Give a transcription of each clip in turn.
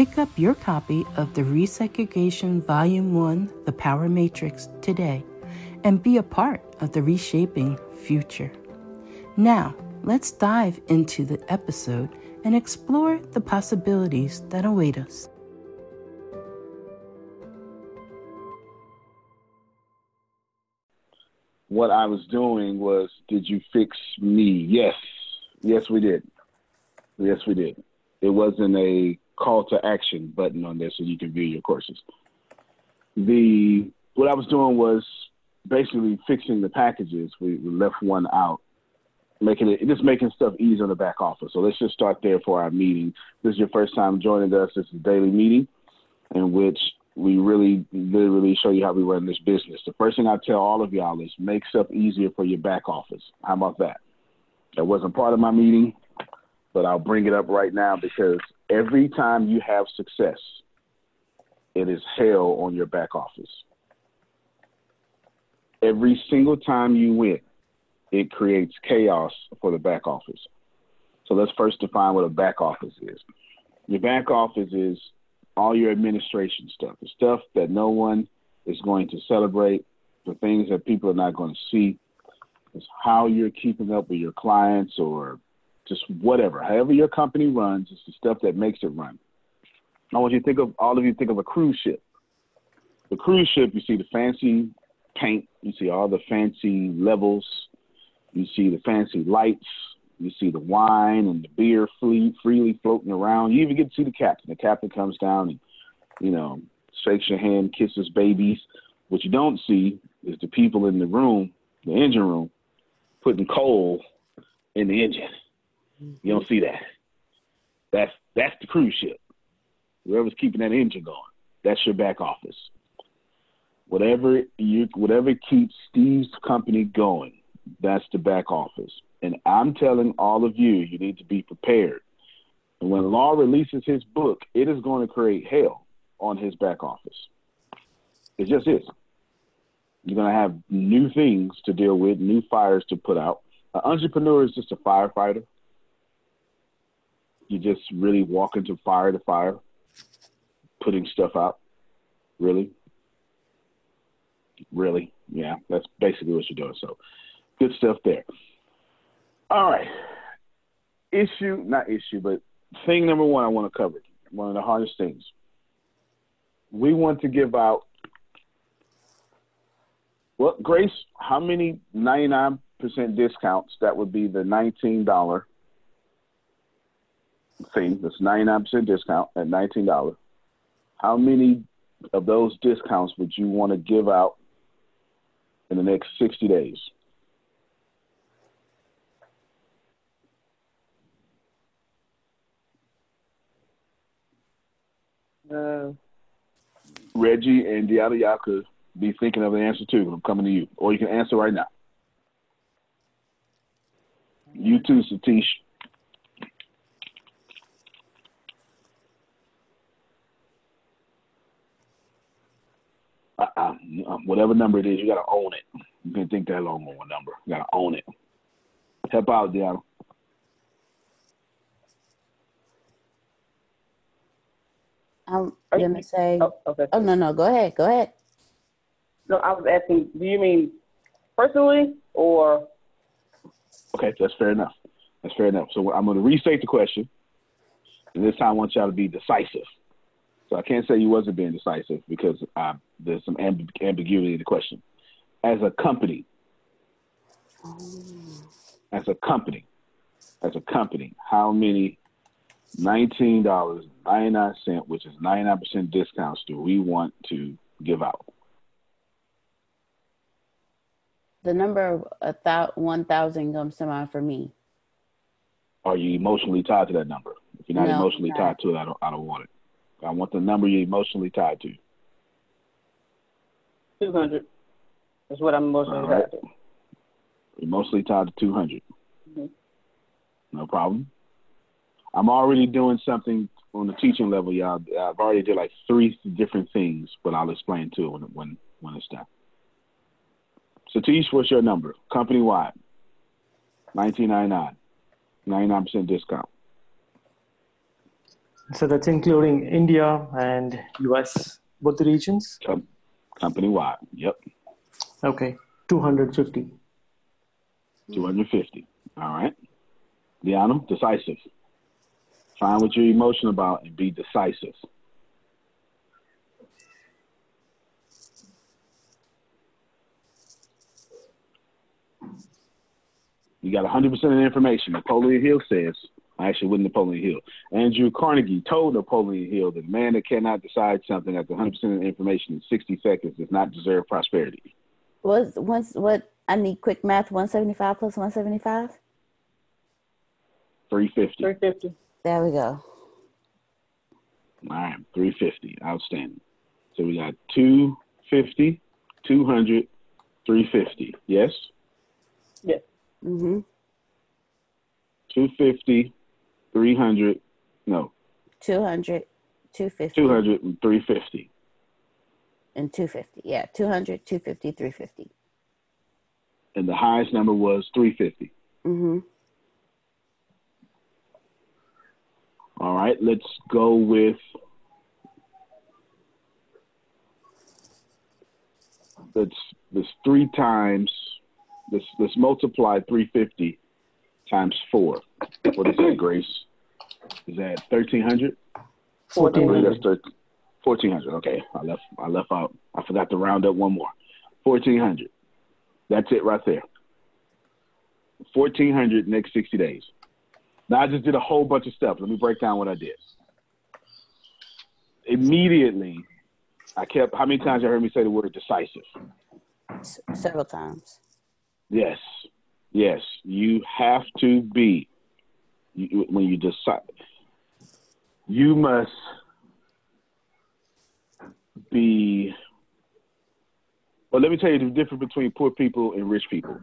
Pick up your copy of the Resegregation Volume 1 The Power Matrix today and be a part of the reshaping future. Now, let's dive into the episode and explore the possibilities that await us. What I was doing was, did you fix me? Yes. Yes, we did. Yes, we did. It wasn't a call to action button on there so you can view your courses. The what I was doing was basically fixing the packages. We, we left one out, making it just making stuff easy on the back office. So let's just start there for our meeting. This is your first time joining us. This is a daily meeting in which we really literally show you how we run this business. The first thing I tell all of y'all is make stuff easier for your back office. How about that? That wasn't part of my meeting, but I'll bring it up right now because every time you have success, it is hell on your back office. Every single time you win, it creates chaos for the back office. So let's first define what a back office is. Your back office is all your administration stuff, the stuff that no one is going to celebrate, the things that people are not going to see. It's how you're keeping up with your clients or just whatever, however your company runs, it's the stuff that makes it run. I want you to think of all of you think of a cruise ship. The cruise ship, you see the fancy paint, you see all the fancy levels, you see the fancy lights, you see the wine and the beer free, freely floating around. You even get to see the captain. The captain comes down and, you know, shakes your hand, kisses babies. What you don't see is the people in the room, the engine room, putting coal in the engine. You don't see that. That's that's the cruise ship. Whoever's keeping that engine going, that's your back office. Whatever you whatever keeps Steve's company going, that's the back office. And I'm telling all of you, you need to be prepared. And when Law releases his book, it is going to create hell on his back office. It just is. You're going to have new things to deal with, new fires to put out. An entrepreneur is just a firefighter you just really walk into fire to fire, putting stuff out. Really? Really? Yeah, that's basically what you're doing. So good stuff there. All right. Issue, not issue, but thing number one I want to cover, one of the hardest things. We want to give out. Well, Grace, how many 99% discounts? That would be the $19 thing. That's 99% discount at $19. How many of those discounts would you want to give out in the next 60 days? Uh, Reggie and Deanna, y'all could be thinking of an answer too. I'm coming to you, or you can answer right now. You too, Satish. Uh, uh, Um, whatever number it is, you gotta own it. You can't think that long on one number. You gotta own it. Help out, Deanna. I'm Are you- gonna say. oh, okay. Oh no no, go ahead, go ahead. No, I was asking, do you mean personally or? Okay, that's fair enough. That's fair enough. So I'm going to restate the question, and this time I want y'all to be decisive. So I can't say you wasn't being decisive because uh, there's some amb- ambiguity in the question. As a company, as a company, as a company, how many nineteen dollars ninety nine cent, which is ninety nine percent discounts, do we want to give out? The number of thou- one thousand comes to mind for me. Are you emotionally tied to that number? If you're not No, emotionally not. tied to it, I don't, I don't want it. I want the number you're emotionally tied to. Two hundred. That's what I'm emotionally All right. tied to. Emotionally tied to 200. Mhm. No problem. I'm already doing something on the teaching level, y'all. I've already did like three different things, but I'll explain to it when when when it's done. Satish, what's your number? Company wide. 1999. 99% discount. So that's including India and US, both the regions. Com- company wide. Yep. Okay, 250. 250. All right. Deanna, decisive. Find what you're emotional about and be decisive. You got 100% of the information. Napoleon Hill says, actually, with Napoleon Hill. Andrew Carnegie told Napoleon Hill that a man that cannot decide something after 100% of the information in 60 seconds does not deserve prosperity. What's once what I need quick math, one seventy five plus one seventy five? 350. Three fifty. There we go. All right, 350. Outstanding. So we got 250, 200, 350. Yes? Yes. Mm-hmm. 250, 300, no, 200, 250, 200 and 350. and 250. Yeah, 200, 250, 350. And the highest number was 350. Mm-hmm. All right, let's go with let's let's three times let's let's multiply 350 times four. What is that, Grace? Is that 1300? I believe 1400. that's 13 1400. Okay, I left I left out. I forgot to round up one more. 1400. That's it right there. 1400 next 60 days. Now I just did a whole bunch of stuff. Let me break down what I did. Immediately, I kept. How many times you heard me say the word decisive? S- several times. Yes, yes. You have to be you, when you decide. You must be. Well, let me tell you the difference between poor people and rich people.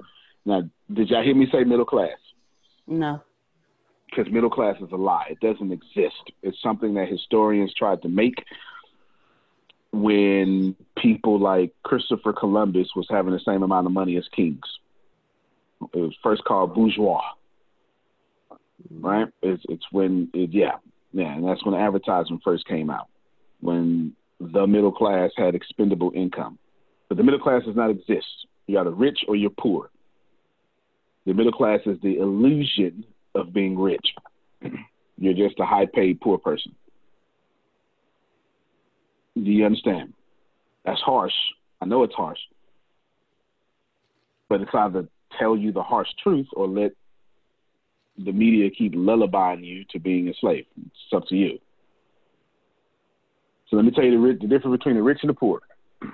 Now, did y'all hear me say middle class? No. Because middle class is a lie. It doesn't exist. It's something that historians tried to make when people like Christopher Columbus was having the same amount of money as kings. It was first called bourgeois, right? It's it's when it, yeah yeah, and that's when advertisement first came out, when the middle class had expendable income. But the middle class does not exist. You're either rich or you're poor. The middle class is the illusion of being rich. You're just a high paid poor person. Do you understand? That's harsh. I know it's harsh. But it's either tell you the harsh truth or let the media keep lullabying you to being a slave. It's up to you. So let me tell you the, the difference between the rich and the poor.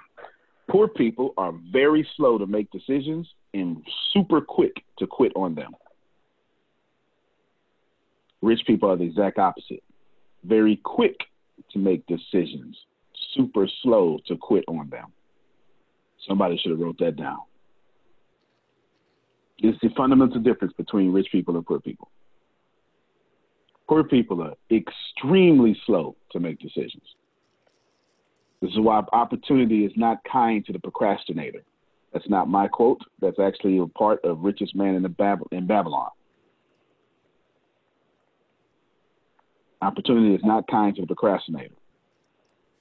Poor people are very slow to make decisions and super quick to quit on them. Rich people are the exact opposite. Very quick to make decisions, super slow to quit on them. Somebody should have wrote that down. It's the fundamental difference between rich people and poor people. Poor people are extremely slow to make decisions. This is why opportunity is not kind to the procrastinator. That's not my quote. That's actually a part of Richest Man in, Bab- in Babylon. Opportunity is not kind to the procrastinator.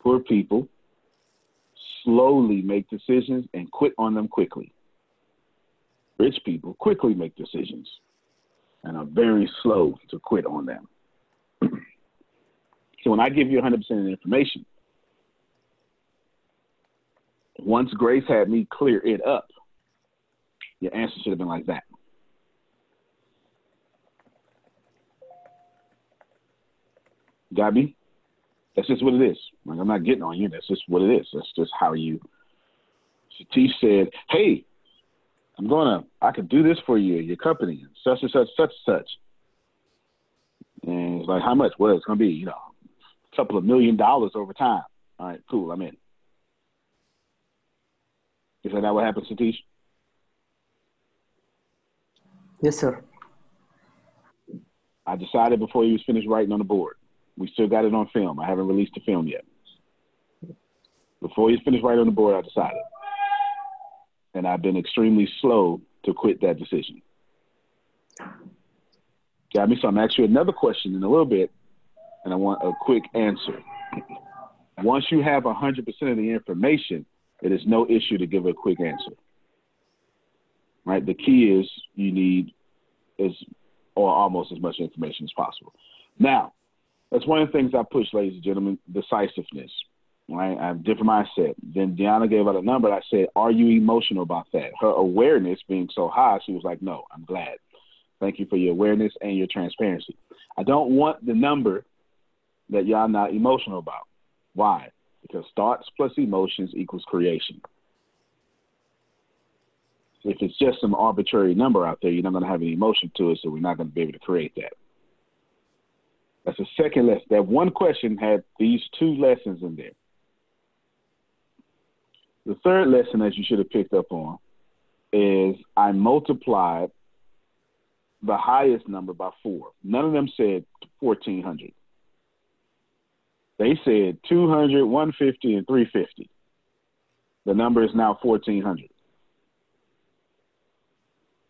Poor people slowly make decisions and quit on them quickly. Rich people quickly make decisions and are very slow to quit on them. so when I give you 100% of the information, once Grace had me clear it up, your answer should have been like that. Got me? That's just what it is. Like I'm not getting on you. That's just what it is. That's just how you. Satish said, "Hey, I'm gonna. I could do this for you, your company, such and such, such and such." And it's like, how much? Well, it's gonna be, you know, a couple of million dollars over time. All right, cool. I'm in. Is that what happened, Satish? Yes, sir. I decided before he was finished writing on the board. We still got it on film. I haven't released the film yet. Before he's finished writing on the board, I decided. And I've been extremely slow to quit that decision. Got me? So I'm asking you another question in a little bit, and I want a quick answer. Once you have 100% of the information, it is no issue to give a quick answer. Right? The key is you need as or almost as much information as possible. Now, that's one of the things I push, ladies and gentlemen, decisiveness. Right? I have a different mindset. Then Deanna gave out a number. I said, Are you emotional about that? Her awareness being so high, she was like, No, I'm glad. Thank you for your awareness and your transparency. I don't want the number that y'all not emotional about. Why? because thoughts plus emotions equals creation. If it's just some arbitrary number out there, you're not going to have any emotion to it, so we're not going to be able to create that. That's the second lesson. That one question had these two lessons in there. The third lesson that you should have picked up on is I multiplied the highest number by four. None of them said 1,400. They said 200, 150, and 350. The number is now 1,400.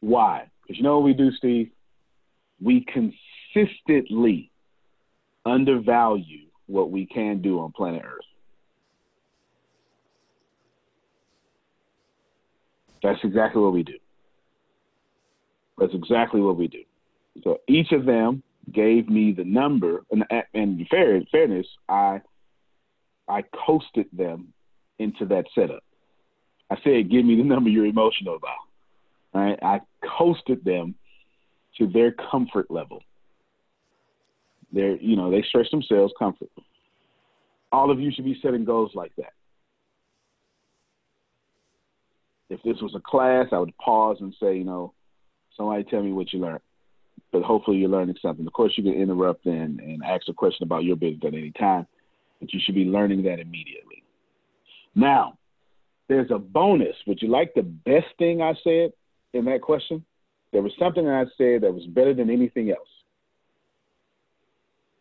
Why? Because you know what we do, Steve? We consistently undervalue what we can do on planet Earth. That's exactly what we do. That's exactly what we do. So each of them gave me the number, and and fair, fairness, I I coasted them into that setup. I said, "Give me the number you're emotional about." Right, I coasted them to their comfort level. They're, you know, they stretch themselves comfort. All of you should be setting goals like that. If this was a class, I would pause and say, you know, somebody tell me what you learned but hopefully you're learning something. Of course, you can interrupt and, and ask a question about your business at any time, but you should be learning that immediately. Now, there's a bonus. Would you like the best thing I said in that question? There was something I said that was better than anything else.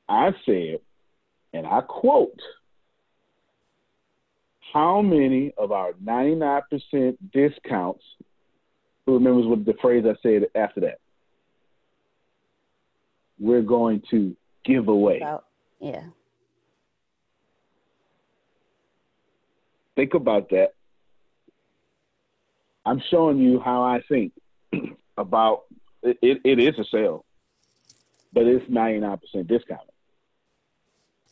I said, and I quote, how many of our 99% discounts, who remembers what the phrase I said after that? we're going to give away. About, yeah. Think about that. I'm showing you how I think about it, it, it is a sale. but it's 99% discount.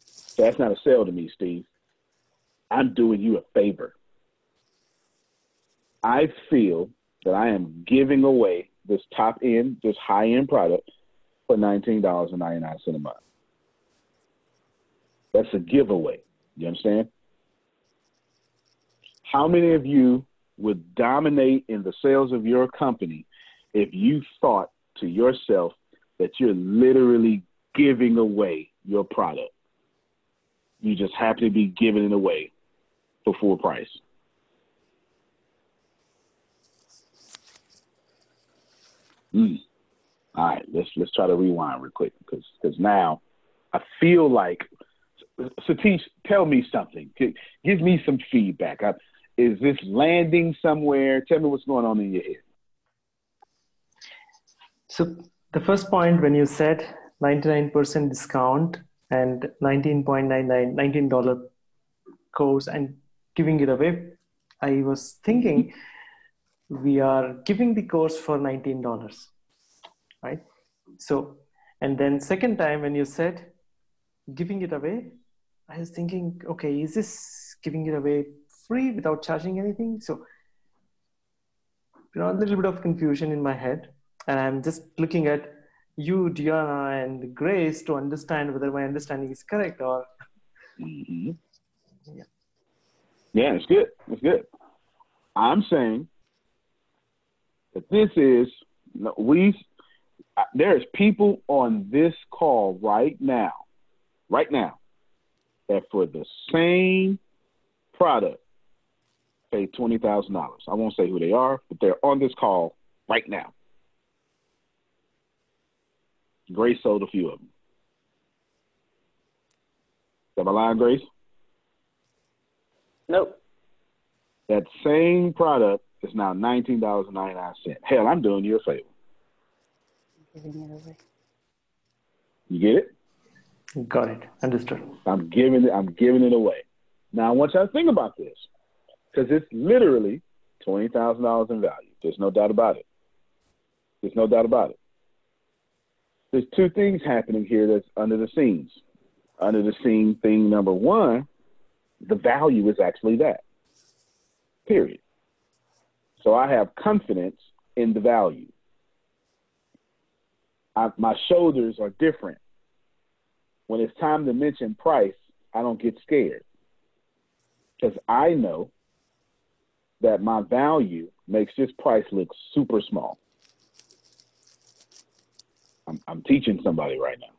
So that's not a sale to me, Steve. I'm doing you a favor. I feel that I am giving away this top end, this high end product for $19.99 a month. That's a giveaway. You understand? How many of you would dominate in the sales of your company if you thought to yourself that you're literally giving away your product? You just happen to be giving it away for full price. Mm. All right, let's let's try to rewind real quick because because now I feel like Satish, tell me something. Give me some feedback. I, is this landing somewhere? Tell me what's going on in your head. So the first point when you said 99% discount and 19.99 $19 course and giving it away, I was thinking we are giving the course for $19, right? So, and then second time when you said giving it away, I was thinking, okay, is this giving it away free without charging anything? So, you know, a little bit of confusion in my head. And I'm just looking at you, Diana, and Grace to understand whether my understanding is correct or. Mm-hmm. Yeah. Yeah, it's good. It's good. I'm saying that this is we. Uh, There's people on this call right now, right now, that for the same product pay twenty thousand dollars. I won't say who they are, but they're on this call right now. Grace sold a few of them. That my line, Grace? Nope. That same product is now nineteen dollars and ninety nine cents. Hell, I'm doing you a favor. Giving it away. You get it? Got it. Understood. I'm giving it. I'm giving it away. Now I want y'all to think about this because it's literally twenty thousand dollars in value. There's no doubt about it. There's no doubt about it. There's two things happening here that's under the scenes. Under the scene, thing number one, the value is actually that. Period. So I have confidence in the value. I, my shoulders are different when it's time to mention price, I don't get scared because I know that my value makes this price look super small. I'm, I'm teaching somebody right now.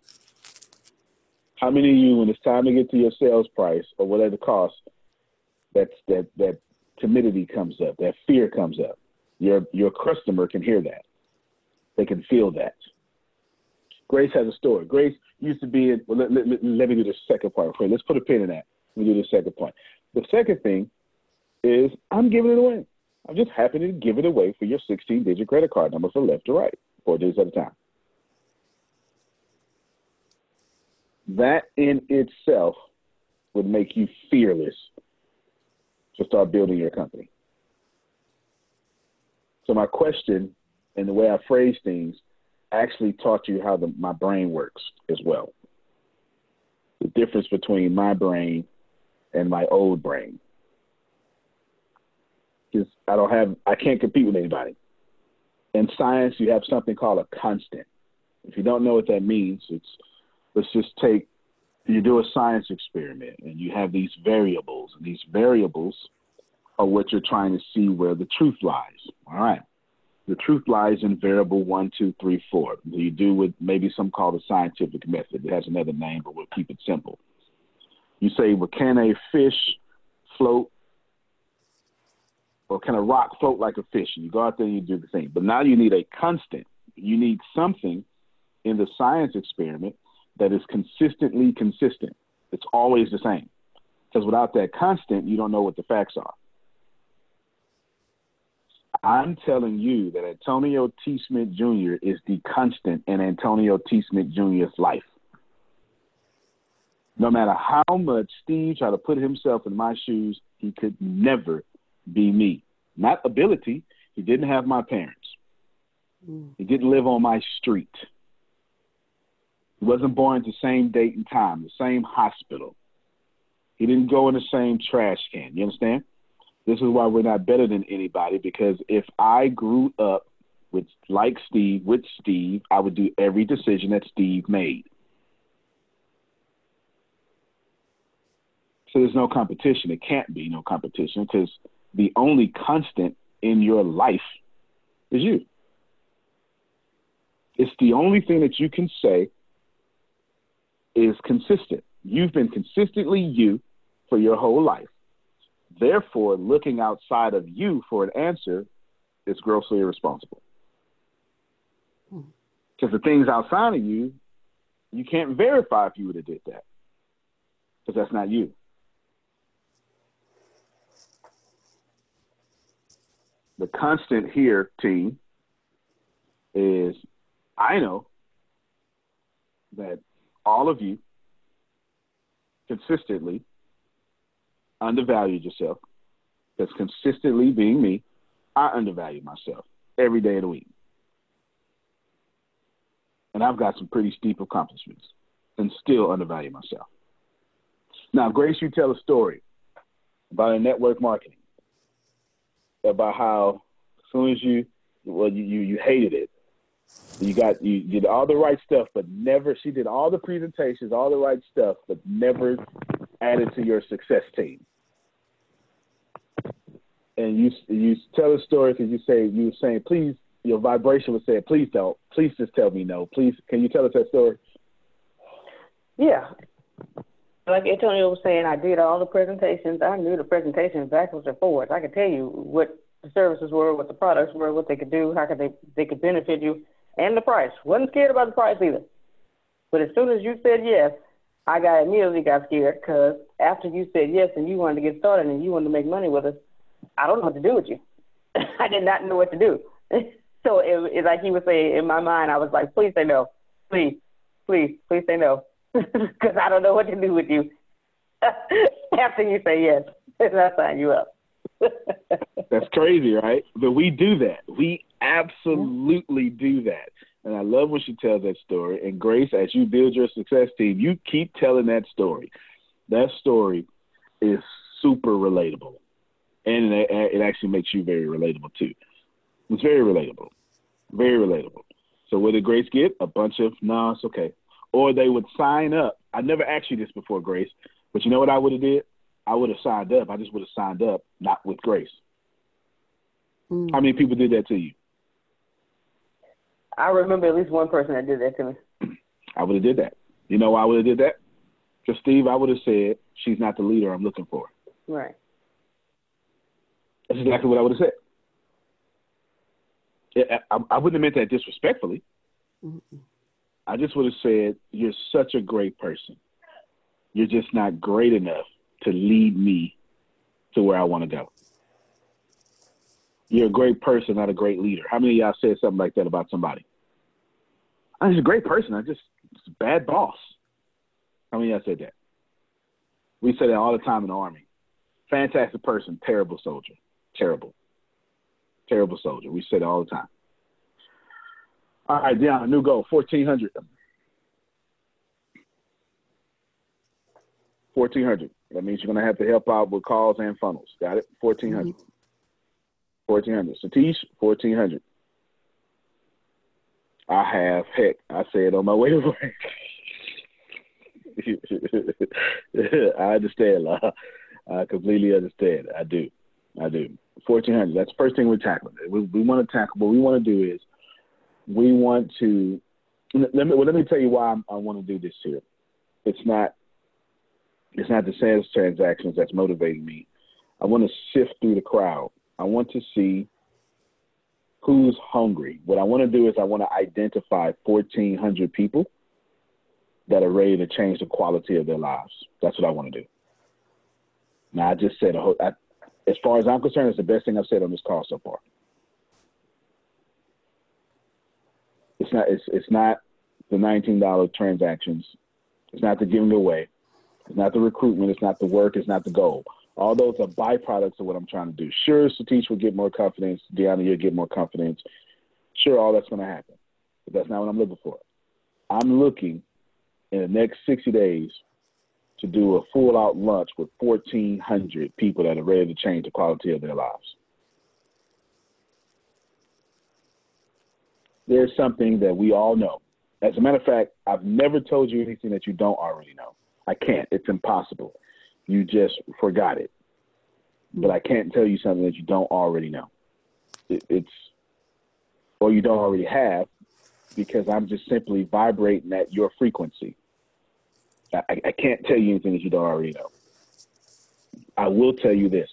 How many of you, when it's time to get to your sales price or whatever the cost, that's that that timidity comes up, that fear comes up. Your your customer can hear that. They can feel that. Grace has a story. Grace used to be in, well, let, let, let me do the second part. Okay, let's put a pin in that. Let me do the second point. The second thing is I'm giving it away. I'm just happy to give it away for your 16 digit credit card number from left to right, four digits at a time. That in itself would make you fearless to start building your company. So, my question and the way I phrase things actually taught you how the, my brain works as well. The difference between my brain and my old brain. Because I don't have, I can't compete with anybody. In science, you have something called a constant. If you don't know what that means, it's let's just take you do a science experiment and you have these variables, and these variables are what you're trying to see where the truth lies. All right. The truth lies in variable one, two, three, four. You do with maybe some called a scientific method. It has another name, but we'll keep it simple. You say, well, can a fish float or can a rock float like a fish? And you go out there and you do the thing. But now you need a constant. You need something in the science experiment that is consistently consistent. It's always the same. Because without that constant, you don't know what the facts are. I'm telling you that Antonio T. Smith Jr. is the constant in Antonio T. Smith Jr.'s life. No matter how much Steve tried to put himself in my shoes, he could never be me. Not ability. He didn't have my parents. Mm. He didn't live on my street. He wasn't born the same date and time, the same hospital. He didn't go in the same trash can. You understand? This is why we're not better than anybody because if I grew up with like Steve, with Steve, I would do every decision that Steve made. So there's no competition. It can't be no competition because the only constant in your life is you. It's the only thing that you can say is consistent. You've been consistently you for your whole life. Therefore, looking outside of you for an answer is grossly irresponsible. Because the things outside of you, you can't verify if you would have did that. Because that's not you. The constant here, team, is I know that all of you consistently undervalued yourself. That's consistently being me. I undervalue myself every day of the week. And I've got some pretty steep accomplishments and still undervalue myself. Now, Grace, you tell a story about a network marketing, about how as soon as you, well, you, you, you hated it. You got you did all the right stuff, but never. She did all the presentations, all the right stuff, but never added to your success team and you you tell a story because you say you were saying please your vibration was saying please don't please just tell me no please can you tell us that story yeah like Antonio was saying, I did all the presentations. I knew the presentations backwards and forwards. I could tell you what the services were, what the products were, what they could do, how could they they could benefit you, and the price. wasn't scared about the price either. But as soon as you said yes, I got immediately got scared because after you said yes and you wanted to get started and you wanted to make money with us, I don't know what to do with you. I did not know what to do. so it, it like he was saying in my mind, I was like, please say no, please, please, please say no, because I don't know what to do with you. After you say yes, and I sign you up. That's crazy, right? But we do that. We absolutely do that. And I love when she tells that story. And Grace, as you build your success team, you keep telling that story. That story is super relatable and it, it actually makes you very relatable too. It's very relatable, very relatable. So what did Grace get? A bunch of no, it's okay. Or they would sign up. I never asked you this before, Grace, but you know what I would have did? I would have signed up. I just would have signed up, not with Grace. Mm. How many people did that to you? I remember at least one person that did that to me. I would have did that. You know why I would have did that? Because Steve, I would have said she's not the leader I'm looking for. Right. That's exactly what I would have said. I, I, wouldn't have meant that disrespectfully. Mm-hmm. I just would have said, You're such a great person. You're just not great enough to lead me to where I want to go. You're a great person, not a great leader. How many of y'all said something like that about somebody? I'm just a great person. I just, bad boss. How many of y'all said that? We say that all the time in the army. Fantastic person, terrible soldier. Terrible. Terrible soldier. We say it all the time. All right, Deanna, new goal, 1400. 1400. That means you're going to have to help out with calls and funnels. Got it? 1400. Mm-hmm. 1400. Satish, 1400. I have, heck, I said on my way to work. I understand, La. I completely understand. I do. I do. 1400. That's the first thing we're tackling. We, we want to tackle, what we want to do is we want to, let me, well, let me tell you why I'm, i want to do this here. It's not, it's not the sales transactions that's motivating me. I want to sift through the crowd. I want to see who's hungry. What I want to do is I want to identify 1,400 people that are ready to change the quality of their lives. That's what I want to do. Now, I just said a whole, I, as far as I'm concerned, it's the best thing I've said on this call so far. It's not. It's it's not the nineteen dollar transactions. It's not the giving away. It's not the recruitment. It's not the work. It's not the goal. All those are byproducts of what I'm trying to do. Sure, Satish will get more confidence. Deanna, you'll get more confidence. Sure, all that's going to happen. But that's not what I'm looking for. I'm looking in the next 60 days to do a full out lunch with 1,400 people that are ready to change the quality of their lives. There's something that we all know. As a matter of fact, I've never told you anything that you don't already know. I can't. It's impossible. You just forgot it. But I can't tell you something that you don't already know. It, it's, or you don't already have, because I'm just simply vibrating at your frequency. I, I can't tell you anything that you don't already know. I will tell you this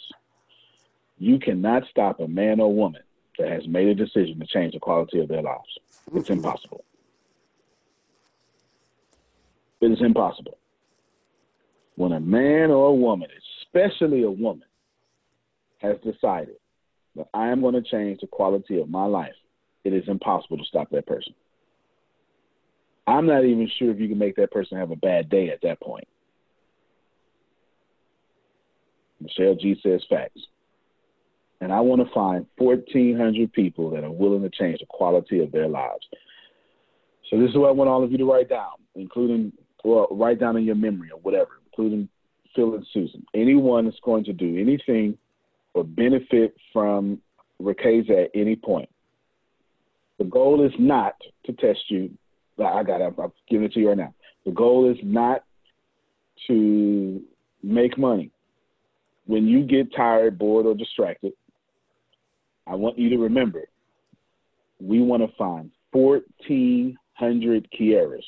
you cannot stop a man or woman that has made a decision to change the quality of their lives. It's mm-hmm. impossible. It is impossible. When a man or a woman, especially a woman, has decided that I am going to change the quality of my life, it is impossible to stop that person. I'm not even sure if you can make that person have a bad day at that point. Michelle G says facts. And I want to find 1,400 people that are willing to change the quality of their lives. So this is what I want all of you to write down, including, well, write down in your memory or whatever, including Phil and Susan. Anyone that's going to do anything or benefit from Ricasa at any point. The goal is not to test you I got it. I'm giving it to you right now. The goal is not to make money. When you get tired, bored, or distracted, I want you to remember we want to find 1,400 Kieras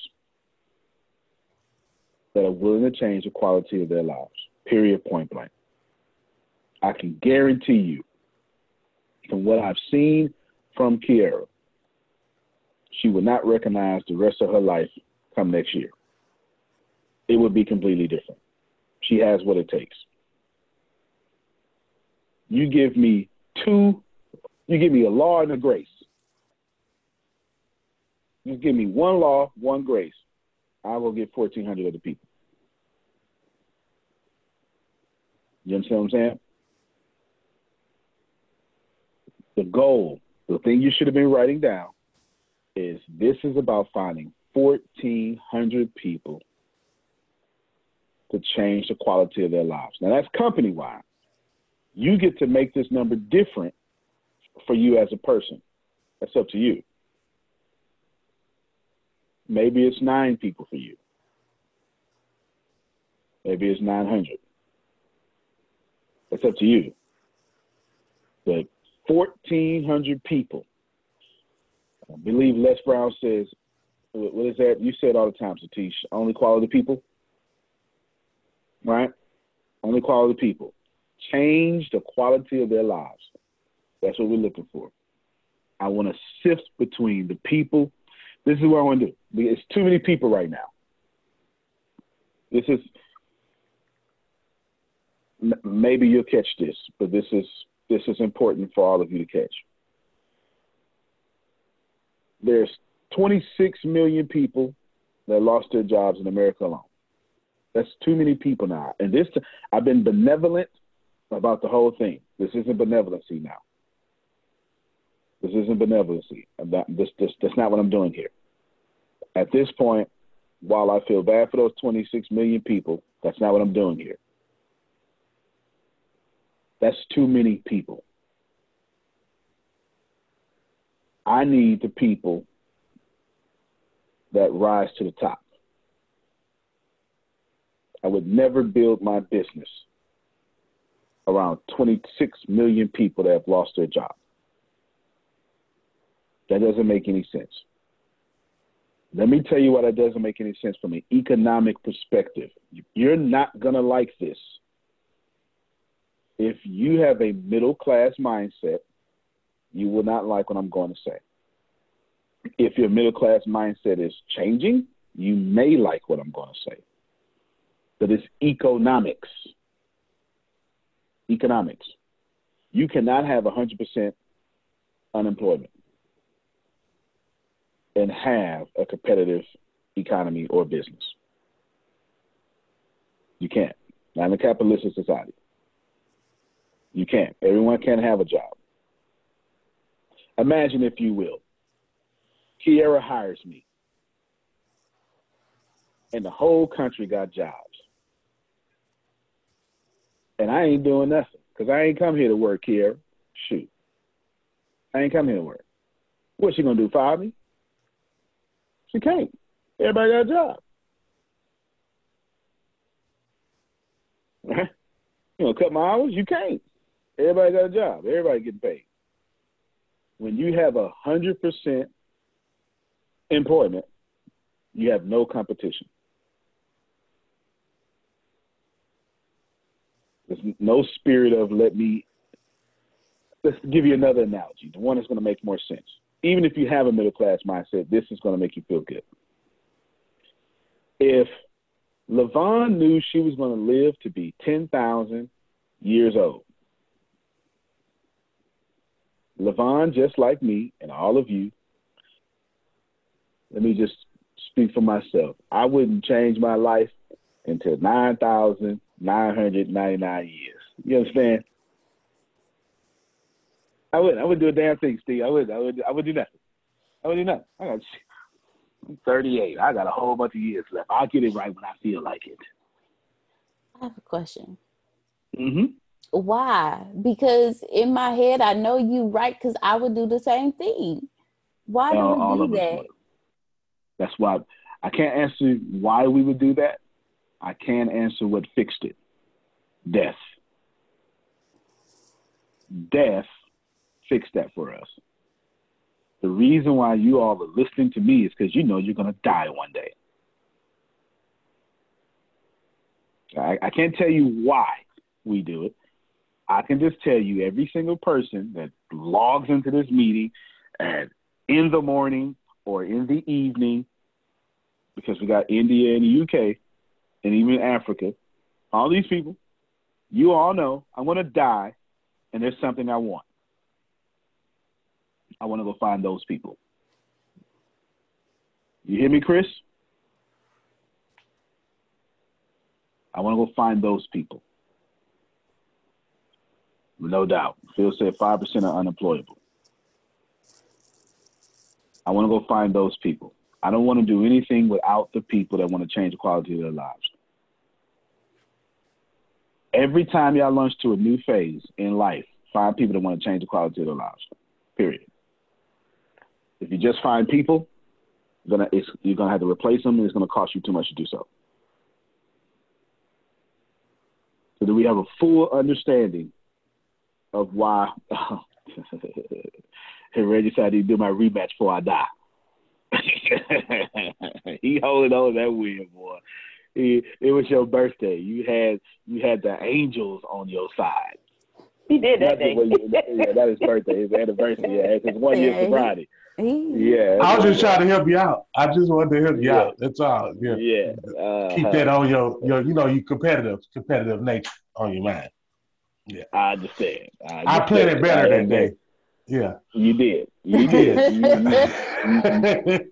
that are willing to change the quality of their lives, period, point blank. I can guarantee you, from what I've seen from Kiera, she would not recognize the rest of her life come next year. It would be completely different. She has what it takes. You give me two, you give me a law and a grace. You give me one law, one grace. I will get 1,400 of the people. You understand what I'm saying? The goal, the thing you should have been writing down, is this is about finding 1,400 people to change the quality of their lives. Now, that's company wide. You get to make this number different for you as a person. That's up to you. Maybe it's nine people for you. Maybe it's 900. That's up to you. But 1,400 people I believe Les Brown says, what is that? You said all the time, Satish, only quality people, right? Only quality people. Change the quality of their lives. That's what we're looking for. I want to sift between the people. This is what I want to do. It's too many people right now. This is maybe you'll catch this, but this is this is important for all of you to catch there's 26 million people that lost their jobs in America alone. That's too many people now. And this, I've been benevolent about the whole thing. This isn't benevolency now. This isn't benevolency. Not, this, this, that's not what I'm doing here. At this point, while I feel bad for those 26 million people, that's not what I'm doing here. That's too many people. I need the people that rise to the top. I would never build my business around 26 million people that have lost their job. That doesn't make any sense. Let me tell you why that doesn't make any sense from an economic perspective. You're not going to like this. If you have a middle class mindset you will not like what I'm going to say. If your middle class mindset is changing, you may like what I'm going to say. But it's economics. Economics. You cannot have 100% unemployment and have a competitive economy or business. You can't. Not in a capitalistic society. You can't. Everyone can't have a job. Imagine, if you will, Kiera hires me. and the whole country got jobs. And I ain't doing nothing because I ain't come here to work here. Shoot. I ain't come here to work. What's she gonna do? Fire me? She can't. Everybody got a job. Right? You know, cut my hours? You can't. Everybody got a job. Everybody getting paid. When you have a hundred percent employment, you have no competition. There's no spirit of let me. Let's give you another analogy, the one that's going to make more sense. Even if you have a middle class mindset, this is going to make you feel good. If LaVon knew she was going to live to be 10,000 years old, LaVon, just like me and all of you, let me just speak for myself. I wouldn't change my life until 9,999 years. You understand? I wouldn't. I wouldn't do a damn thing, Steve. I would. I would. I would do nothing. I would do nothing. I got. I'm 38. I got a whole bunch of years left. I'll get it right when I feel like it. I have a question. Mm-hmm. Why? Because in my head, I know you right. Because I would do the same thing. Why do all, we do us that? That's why I can't answer why we would do that. I can answer what fixed it. Death. Death fixed that for us. The reason why you all are listening to me is because you know you're going to die one day. I, I can't tell you why we do it. I can just tell you every single person that logs into this meeting and in the morning or in the evening, because we got India and the UK and even Africa, all these people, you all know I'm to die and there's something I want. I want to go find those people. You hear me, Chris? I want to go find those people. No doubt. Phil said 5% are unemployable. I want to go find those people. I don't want to do anything without the people that want to change the quality of their lives. Every time y'all launch to a new phase in life, find people that want to change the quality of their lives. Period. If you just find people, you're gonna you're gonna have to replace them, and it's gonna cost you too much to do so. So do we have a full understanding of why? hey, Reggie said he'd do my rematch before I die. he holding on that win, boy. He, it was your birthday. You had you had the angels on your side. He did that Not day. way you- yeah, that is birthday. His anniversary. Yeah, it's his one year Yeah, sobriety. Yeah. I was just trying to help you out. I just wanted to help you Yeah. out. That's all. Yeah. Yeah. Uh, Keep that on your, your, you know, your competitive, competitive nature on your mind. I understand. I, I played it better that day. Yeah. You did. You did. you,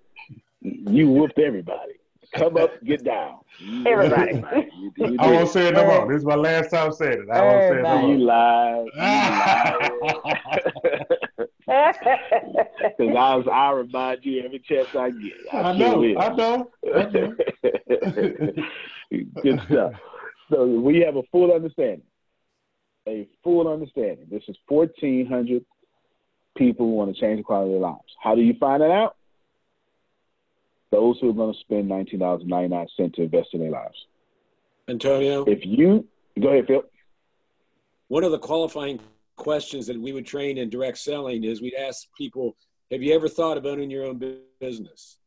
you, you whooped everybody. Come up, get down. You Everybody. You, you I won't say it no more. This is my last time saying it. I won't say it no You more. You lied. Because I was, I remind you every chance I get. I, I know. will. I know. I know. Good stuff. So we have a full understanding. A full understanding. This is 1,400 people who want to change the quality of their lives. How do you find that out? Those who are going to spend $19.99 to invest in their lives. Antonio, If you go ahead, Phil. one of the qualifying questions that we would train in direct selling is we'd ask people, have you ever thought of owning your own business?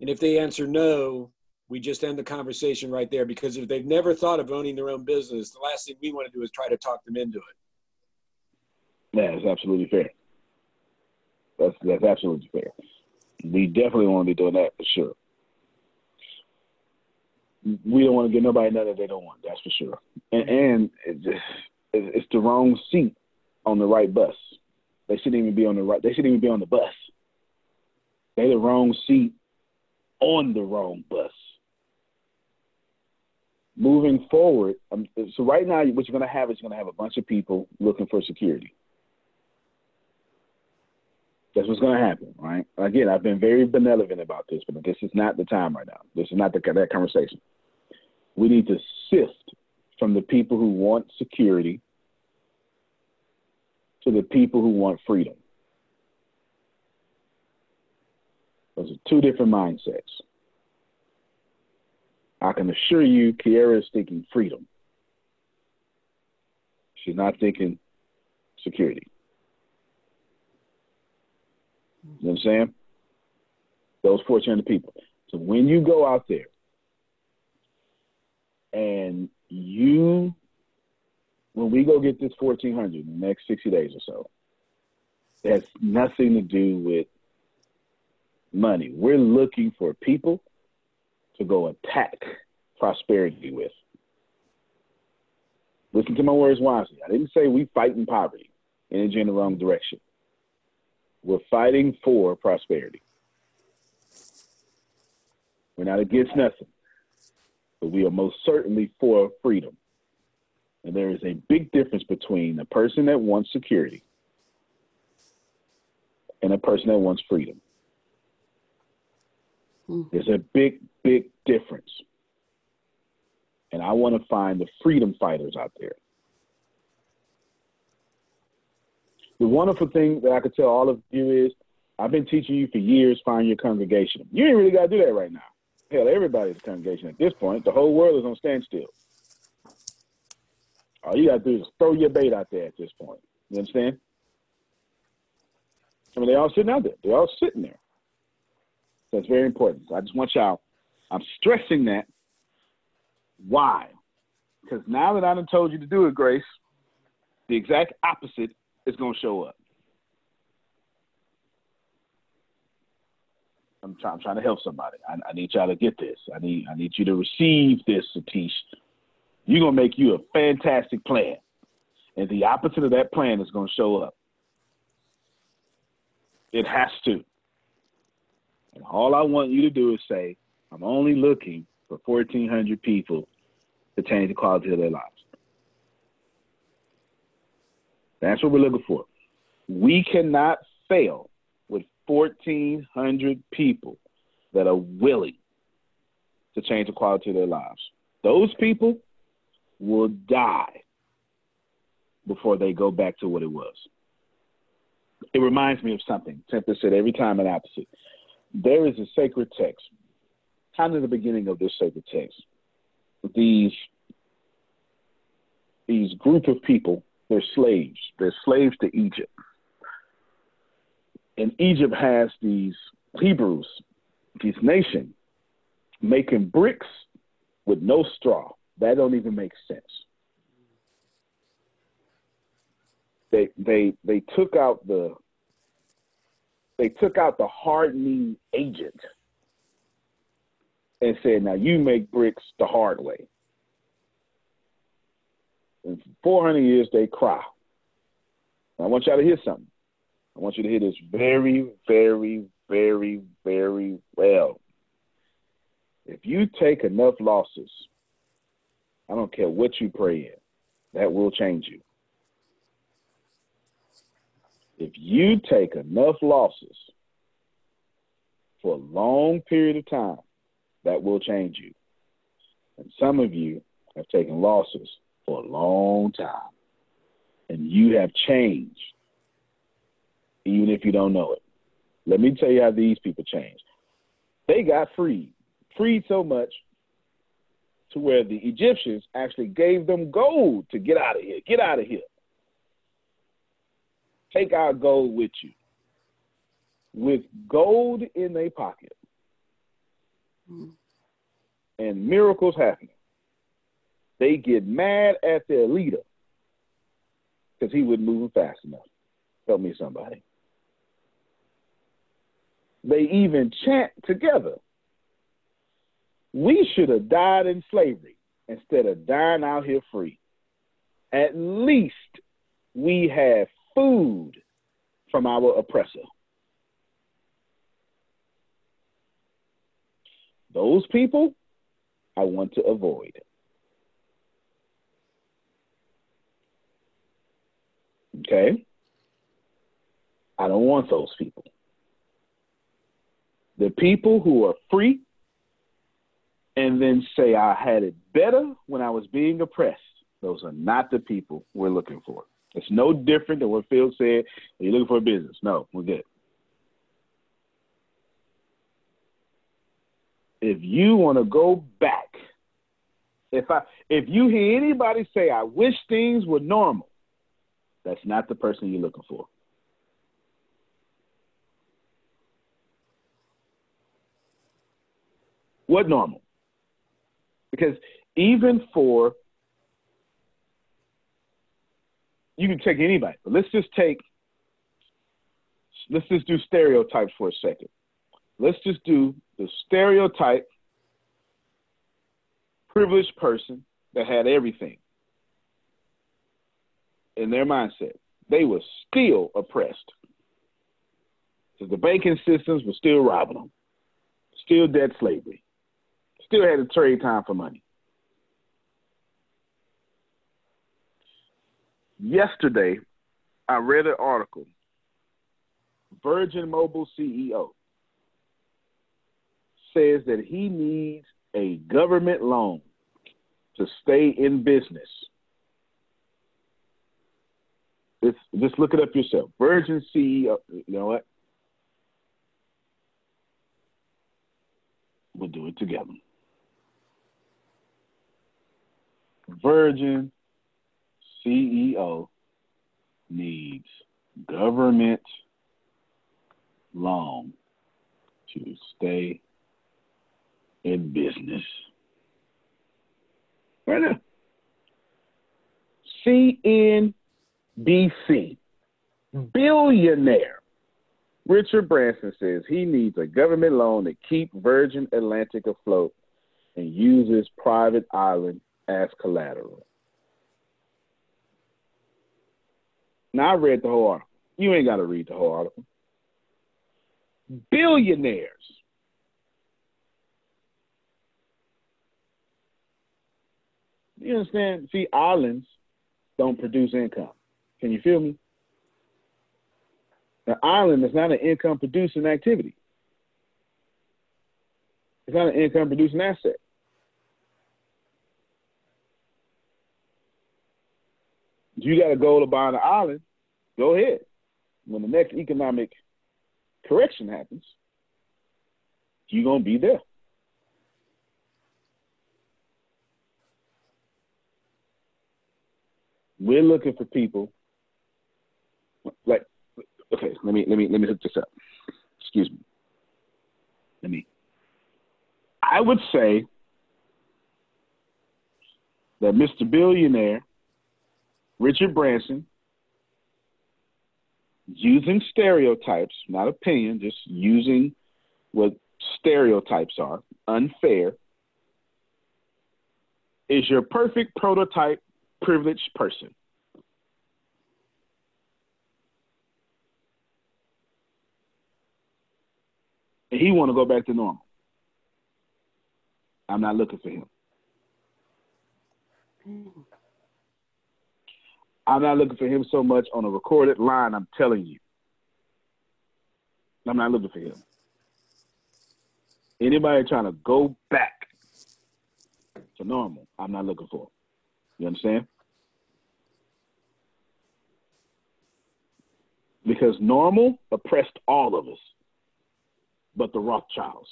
And if they answer no, we just end the conversation right there because if they've never thought of owning their own business, the last thing we want to do is try to talk them into it. Yeah, that's absolutely fair. That's that's absolutely fair. We definitely want to be doing that for sure. We don't want to get nobody nothing that they don't want. That's for sure. And, and it's the wrong seat on the right bus. They shouldn't even be on the right. They shouldn't even be on the bus. They're the wrong seat on the wrong bus. Moving forward, um, so right now, what you're going to have is you're going to have a bunch of people looking for security. That's what's going to happen, right? Again, I've been very benevolent about this, but this is not the time right now. This is not the, that conversation. We need to sift from the people who want security to the people who want freedom. Those are two different mindsets. I can assure you, Kiera is thinking freedom. She's not thinking security. You know what I'm saying? Those 1,400 people. So when you go out there and you, when we go get this 1,400 in the next 60 days or so, that's nothing to do with money. We're looking for people to go attack prosperity with. Listen to my words wisely. I didn't say we fight in poverty, energy in the wrong direction. We're fighting for prosperity. We're not against nothing, but we are most certainly for freedom. And there is a big difference between a person that wants security and a person that wants freedom. Mm. There's a big, big difference. And I want to find the freedom fighters out there. The wonderful thing that I could tell all of you is I've been teaching you for years, find your congregation. You ain't really got to do that right now. Hell, everybody's a congregation at this point. The whole world is on standstill. All you got to do is throw your bait out there at this point. You understand? I mean, they're all sitting out there. They're all sitting there. So it's very important. So I just want y'all, I'm stressing that. Why? Because now that I have told you to do it, Grace, the exact opposite is going to show up. I'm, try, I'm trying to help somebody. I, I, need y'all to get this. I need I need you to receive this, Satish. You're gonna make you a fantastic plan, and the opposite of that plan is gonna show up. It has to. And all I want you to do is say, I'm only looking for 1,400 people to change the quality of their lives. That's what we're looking for. We cannot fail with 1,400 people that are willing to change the quality of their lives. Those people will die before they go back to what it was. It reminds me of something Tempest said every time an opposite. There is a sacred text, kind of the beginning of this sacred text. These these group of people they're slaves. They're slaves to Egypt. And Egypt has these Hebrews, this nation, making bricks with no straw. That don't even make sense. They they they took out the they took out the hardening agent and said, now you make bricks the hard way. And for 400 years, they cry. I want y'all to hear something. I want you to hear this very, very, very, very well. If you take enough losses, I don't care what you pray in, that will change you. If you take enough losses for a long period of time, that will change you. And some of you have taken losses for a long time. And you have changed, even if you don't know it. Let me tell you how these people changed. They got freed, freed so much to where the Egyptians actually gave them gold to get out of here. Get out of here. Take our gold with you. With gold in their pocket. Mm. And miracles happening they get mad at their leader because he wasn't moving fast enough. Help me, somebody. They even chant together. We should have died in slavery instead of dying out here free. At least we have food from our oppressor. Those people I want to avoid. Okay? I don't want those people. The people who are free and then say I had it better when I was being oppressed. Those are not the people we're looking for. It's no different than what Phil said. Are You're looking for a business. No, we're good. If you want to go back, if I if you hear anybody say I wish things were normal, that's not the person you're looking for. What normal? Because even for you can take anybody, but let's just take let's just do stereotypes for a second. Let's just do the stereotype privileged person that had everything in their mindset. They were still oppressed. Because the banking systems were still robbing them, still debt slavery still had to trade time for money. Yesterday, I read an article. Virgin Mobile CEO says that he needs a government loan to stay in business. It's, just look it up yourself. Virgin CEO, you know what? We'll do it together. Virgin CEO needs government loan to stay in business. Right now. CNBC, billionaire Richard Branson says he needs a government loan to keep Virgin Atlantic afloat and uses private island as collateral. Now I read the whole article. You ain't got to read the whole article. Billionaires. You understand? See, islands don't produce income. Can you feel me? An island is not an income producing activity. It's not an income producing asset. you got a goal of buying an island, go ahead. When the next economic correction happens, you're gonna be there. We're looking for people like okay, let me let me let me hook this up. Excuse me. Let me I would say that Mr. Billionaire Richard Branson, using stereotypes, not opinion, just using what stereotypes are, unfair, is your perfect prototype privileged person. And he want to go back to normal. I'm not looking for him. I'm not looking for him so much on a recorded line, I'm telling you. I'm not looking for him. Anybody trying to go back to normal, I'm not looking for. You understand? Because normal oppressed all of us, but the Rothschilds.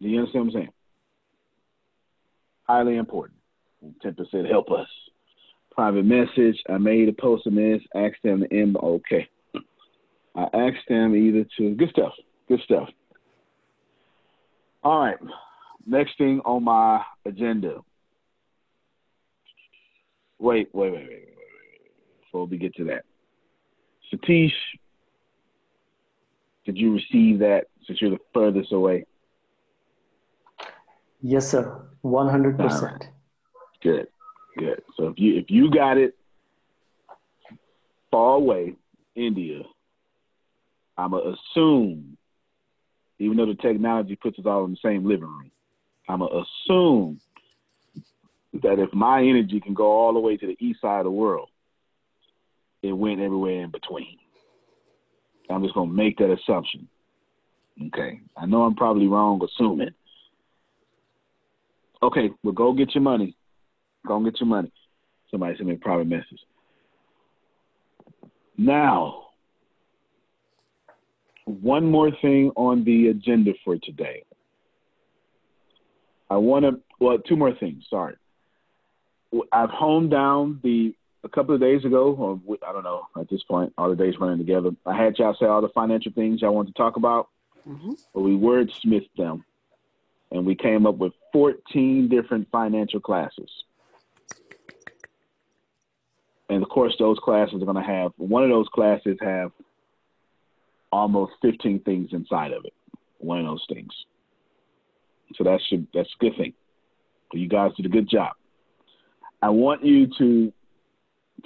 Do you understand what I'm saying? Highly important. 10% help us. Private message. I made a post on this. Asked them to end. Okay. I asked them either to. Good stuff. Good stuff. All right. Next thing on my agenda. Wait, wait, wait, wait, wait, wait, wait. Before we get to that. Satish, did you receive that since you're the furthest away? Yes, sir. 100%. Good, good. So if you if you got it far away, India, I'ma assume, even though the technology puts us all in the same living room, I'ma assume that if my energy can go all the way to the east side of the world, it went everywhere in between. I'm just gonna make that assumption. Okay. I know I'm probably wrong assuming. Okay, well go get your money. Go and get your money. Somebody sent me a private message. Now, one more thing on the agenda for today. I want to, well, two more things. Sorry. I've honed down the, a couple of days ago, or I don't know at this point, all the days running together. I had y'all say all the financial things I want to talk about, mm-hmm. but we wordsmithed them and we came up with 14 different financial classes. And of course, those classes are going to have one of those classes have almost 15 things inside of it. One of those things. So that should that's a good thing. You guys did a good job. I want you to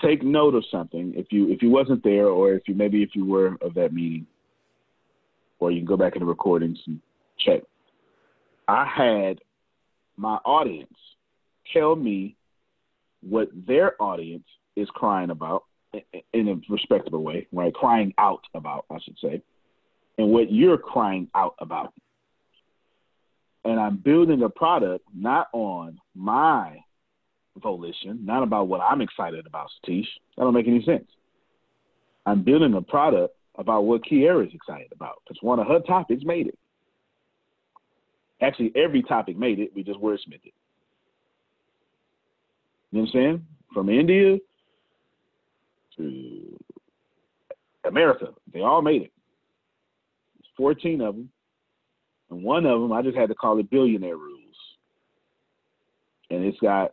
take note of something. If you if you wasn't there, or if you maybe if you were of that meeting, or you can go back in the recordings and check. I had my audience tell me what their audience is crying about in a respectable way, right? Crying out about, I should say, and what you're crying out about. And I'm building a product not on my volition, not about what I'm excited about, Satish. That don't make any sense. I'm building a product about what Kiera is excited about because one of her topics made it. Actually, every topic made it. We just wordsmithed it. You know what I'm saying? From India to America. They all made it. There's 14 of them. And one of them, I just had to call it billionaire rules. And it's got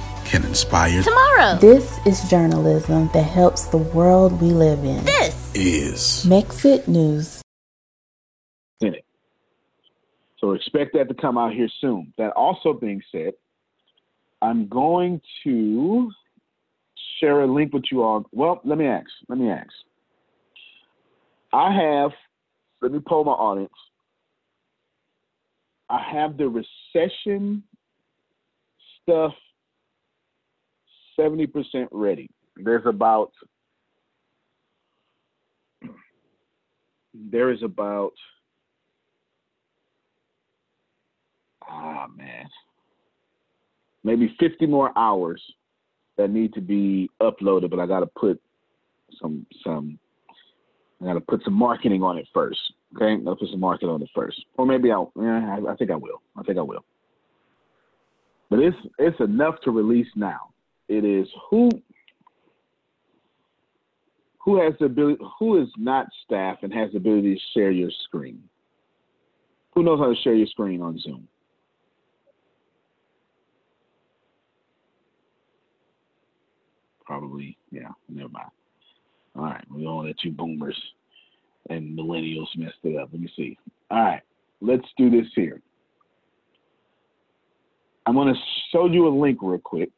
can inspire tomorrow. This is journalism that helps the world we live in. This is Mexit News. In it. So expect that to come out here soon. That also being said, I'm going to share a link with you all. Well, let me ask. Let me ask. I have, let me poll my audience. I have the recession stuff 70% ready. There's about there is about ah man maybe 50 more hours that need to be uploaded but i got to put some some i got to put some marketing on it first okay? I'll put some marketing on it first. Or maybe i'll yeah I, I think i will. I think i will. But it's it's enough to release now it is who who has the ability who is not staff and has the ability to share your screen? Who knows how to share your screen on zoom? Probably yeah never mind. All right we don't let you boomers and millennials messed it up. Let me see. All right let's do this here. I'm going to show you a link real quick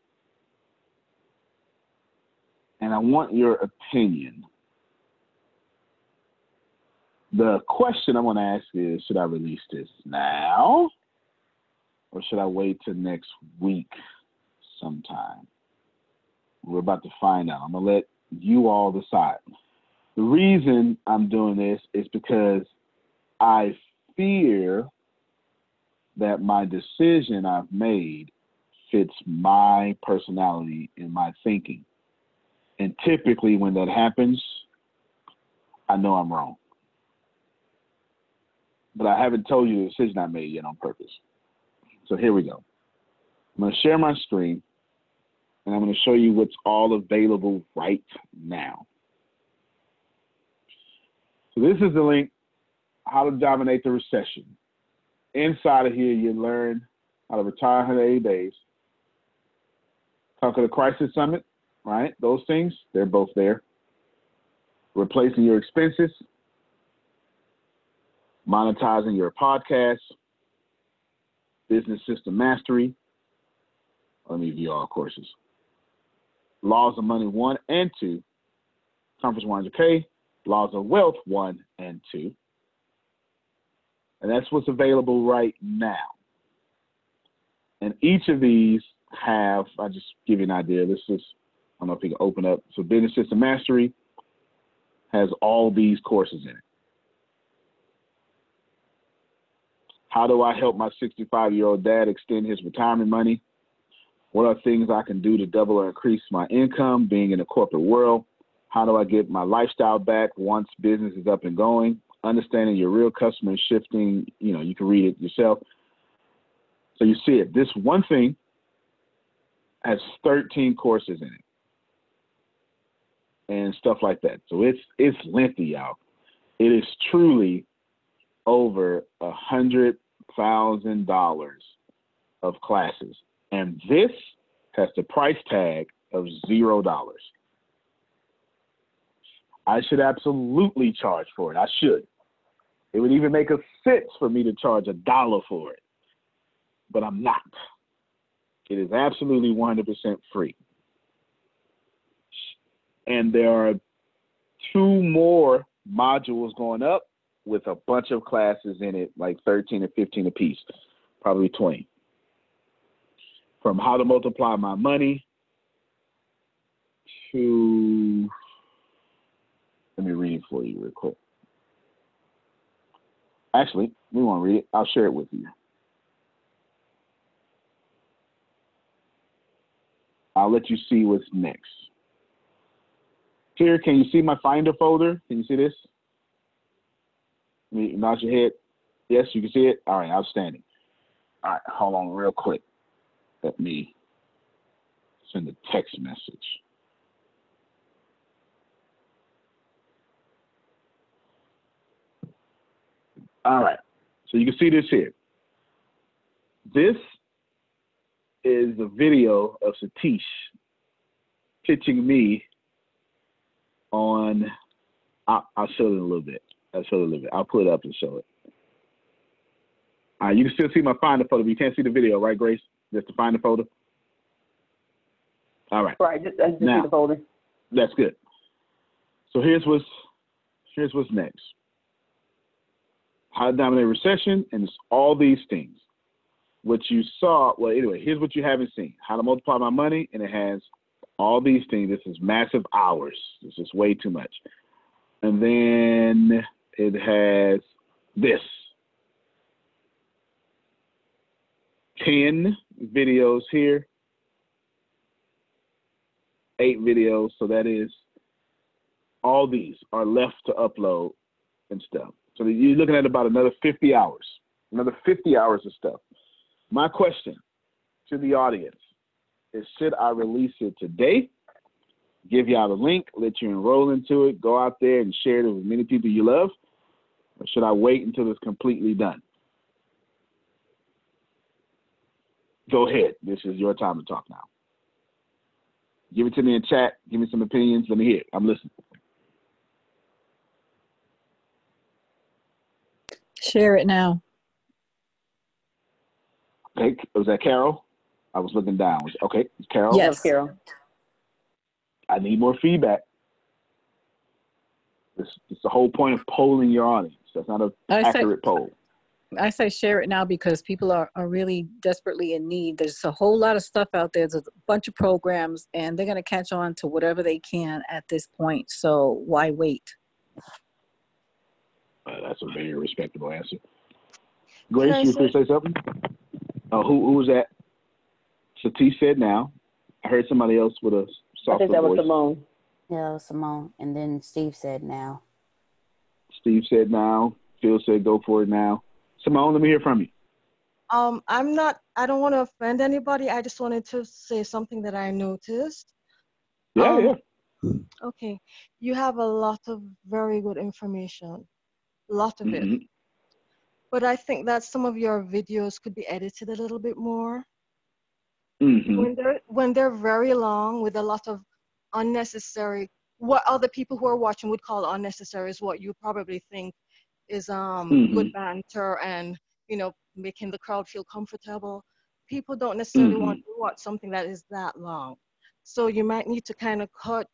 and I want your opinion. The question I want to ask is should I release this now or should I wait till next week sometime? We're about to find out. I'm going to let you all decide. The reason I'm doing this is because I fear that my decision I've made fits my personality and my thinking. And typically, when that happens, I know I'm wrong. but I haven't told you the decision I made yet on purpose. So here we go. I'm going to share my screen and I'm going to show you what's all available right now. So this is the link, How to Dominate the Recession. Inside of here, you learn how to retire 180 days, conquer the crisis summit, right? Those things, they're both there. Replacing your expenses, monetizing your podcast, business system mastery. Let me view all courses. Laws of Money 1 and 2, Conference 100K, Laws of Wealth 1 and 2. And that's what's available right now. And each of these have, I just give you an idea. This is, don't know if you can open up. So Business System Mastery has all these courses in it. How do I help my 65 year old dad extend his retirement money? What are things I can do to double or increase my income being in the corporate world? How do I get my lifestyle back once business is up and going? Understanding your real customer shifting, you know, you can read it yourself. So you see it. This one thing has 13 courses in it and stuff like that. So it's it's lengthy, y'all. It is truly over a hundred thousand dollars of classes, and this has the price tag of zero dollars. I should absolutely charge for it. I should. It would even make a sense for me to charge a dollar for it, but I'm not. It is absolutely 100% free. And there are two more modules going up with a bunch of classes in it, like 13 or 15 apiece, probably 20. From how to multiply my money to, let me read for you real quick. Actually, we won't read it. I'll share it with you. I'll let you see what's next. Here, can you see my Finder folder? Can you see this? Me nod your head. Yes, you can see it? All right, outstanding. All right, hold on real quick. Let me send a text message. All right, so you can see this here. This is a video of Satish pitching me on. I'll, I'll show it in a little bit. I'll show it a little bit. I'll pull it up and show it. All right, you can still see my Finder photo, but you can't see the video, right, Grace? Just to find the photo. All right. Right. Just, uh, just now, see the folder. That's good. So here's what's here's what's next. How to dominate recession, and it's all these things. What you saw, well, anyway, here's what you haven't seen: how to multiply my money, and it has all these things. This is massive hours. This is way too much. And then it has this 10 videos here, eight videos. So that is all these are left to upload and stuff. So you're looking at about another 50 hours, another 50 hours of stuff. My question to the audience is should I release it today? Give y'all the link, let you enroll into it, go out there and share it with many people you love? Or should I wait until it's completely done? Go ahead. This is your time to talk now. Give it to me in chat. Give me some opinions. Let me hear it. I'm listening. Share it now. Okay, was that Carol? I was looking down. Okay, Carol. Yes, Carol. I need more feedback. It's, is the whole point of polling your audience. That's not an I say- accurate poll. I say share it now because people are, are really desperately in need. There's a whole lot of stuff out there. There's a bunch of programs, and they're going to catch on to whatever they can at this point. So why wait? Uh, that's a very respectable answer. Grace, you say- could say something? Uh, who, who was that? Satish said now. I heard somebody else with a I softer I think that was voice. Simone. Yeah, Simone. And then Steve said now. Steve said now. Phil said go for it now. Simone, let me hear from you. Um, I'm not. I don't want to offend anybody. I just wanted to say something that I noticed. Yeah, Um, yeah. Okay, you have a lot of very good information, a lot of it. Mhm. But I think that some of your videos could be edited a little bit more. Mhm. When they're when they're very long with a lot of unnecessary, what other people who are watching would call unnecessary is what you probably think is um good Mhm. banter and you know making the crowd feel comfortable. People don't necessarily want Mhm. to watch something that is that long, so you might need to kind of cut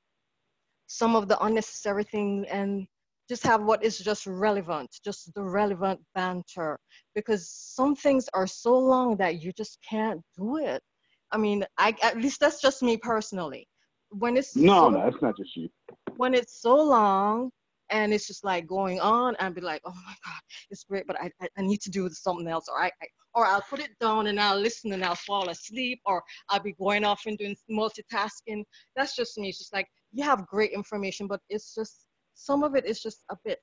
some of the unnecessary things and just have what is just relevant, just the relevant banter. Because some things are so long that you just can't do it. I mean, I at least that's just me personally. When it's No, so no, that's not just you. when it's so long and it's just like going on and be like, oh my God, it's great, but I, I, I need to do something else. Or I, I or I'll put it down and I'll listen and I'll fall asleep or I'll be going off and doing multitasking. That's just me. It's just like you have great information, but it's just some of it is just a bit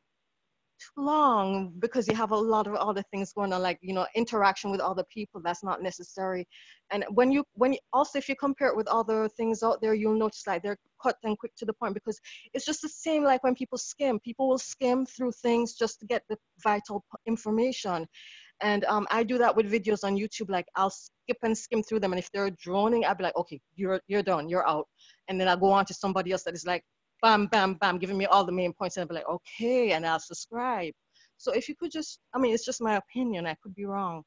too long because you have a lot of other things going on like you know interaction with other people that's not necessary. And when you when you also if you compare it with other things out there you'll notice like they're cut and quick to the point because it's just the same like when people skim people will skim through things just to get the vital information. And um, i do that with videos on youtube like i'll skip and skim through them and if they're droning i'll be like okay you're you're done you're out. And then i'll go on to somebody else that is like bam, bam, bam, giving me all the main points, and I'll be like, okay, and I'll subscribe. So if you could just, I mean, it's just my opinion. I could be wrong,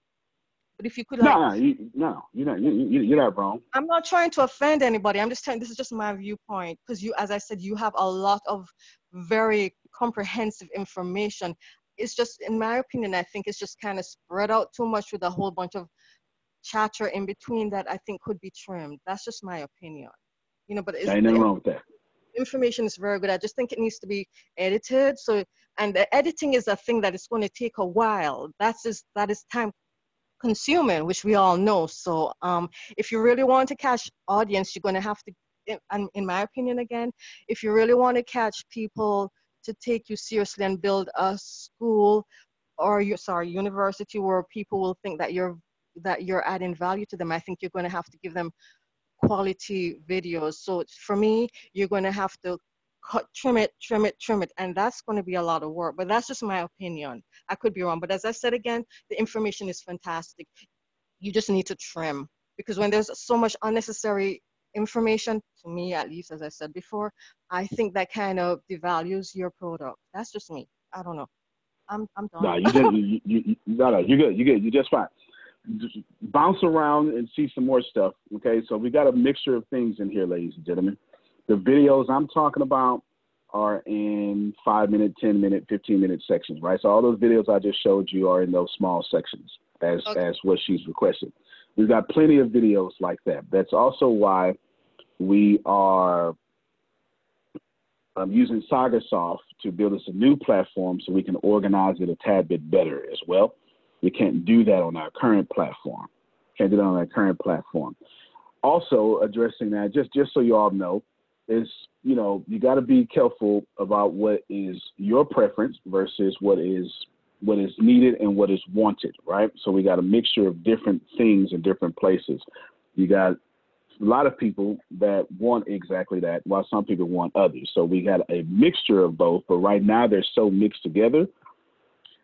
but if you could, like, No, no, you, no, you're not. You, you, you're not wrong. I'm not trying to offend anybody. I'm just telling. This is just my viewpoint because you, as I said, you have a lot of very comprehensive information. It's just, in my opinion, I think it's just kind of spread out too much with a whole bunch of chatter in between that I think could be trimmed. That's just my opinion. You know, but it's, Ain't nothing wrong with that. Information is very good. I just think it needs to be edited. So, and the editing is a thing that is going to take a while. That's just that is time consuming, which we all know. So, um, if you really want to catch audience, you're going to have to, in, in my opinion, again, if you really want to catch people to take you seriously and build a school or sorry university where people will think that you're that you're adding value to them, I think you're going to have to give them quality videos. So for me, you're going to have to cut, trim it, trim it, trim it, and that's going to be a lot of work. But that's just my opinion. I could be wrong, but as I said again, the information is fantastic. You just need to trim because when there's so much unnecessary information, to me at least, as I said before, I think that kind of devalues your product. That's just me. I don't know. I'm I'm done. No, you're good. You're good. You're just fine. Just bounce around and see some more stuff. Okay, so we got a mixture of things in here, ladies and gentlemen. The videos I'm talking about are in five minute, ten minute, fifteen minute sections, right? So all those videos I just showed you are in those small sections, as Okay. as what she's requested. We've got plenty of videos like that. That's also why we are um, using SagaSoft to build us a new platform so we can organize it a tad bit better as well. We can't do that on our current platform. Can't do that on our current platform. Also, addressing that, just just so you all know, is you know you got to be careful about what is your preference versus what is what is needed and what is wanted, right? So we got a mixture of different things in different places. You got a lot of people that want exactly that, while some people want others. So we got a mixture of both, but right now they're so mixed together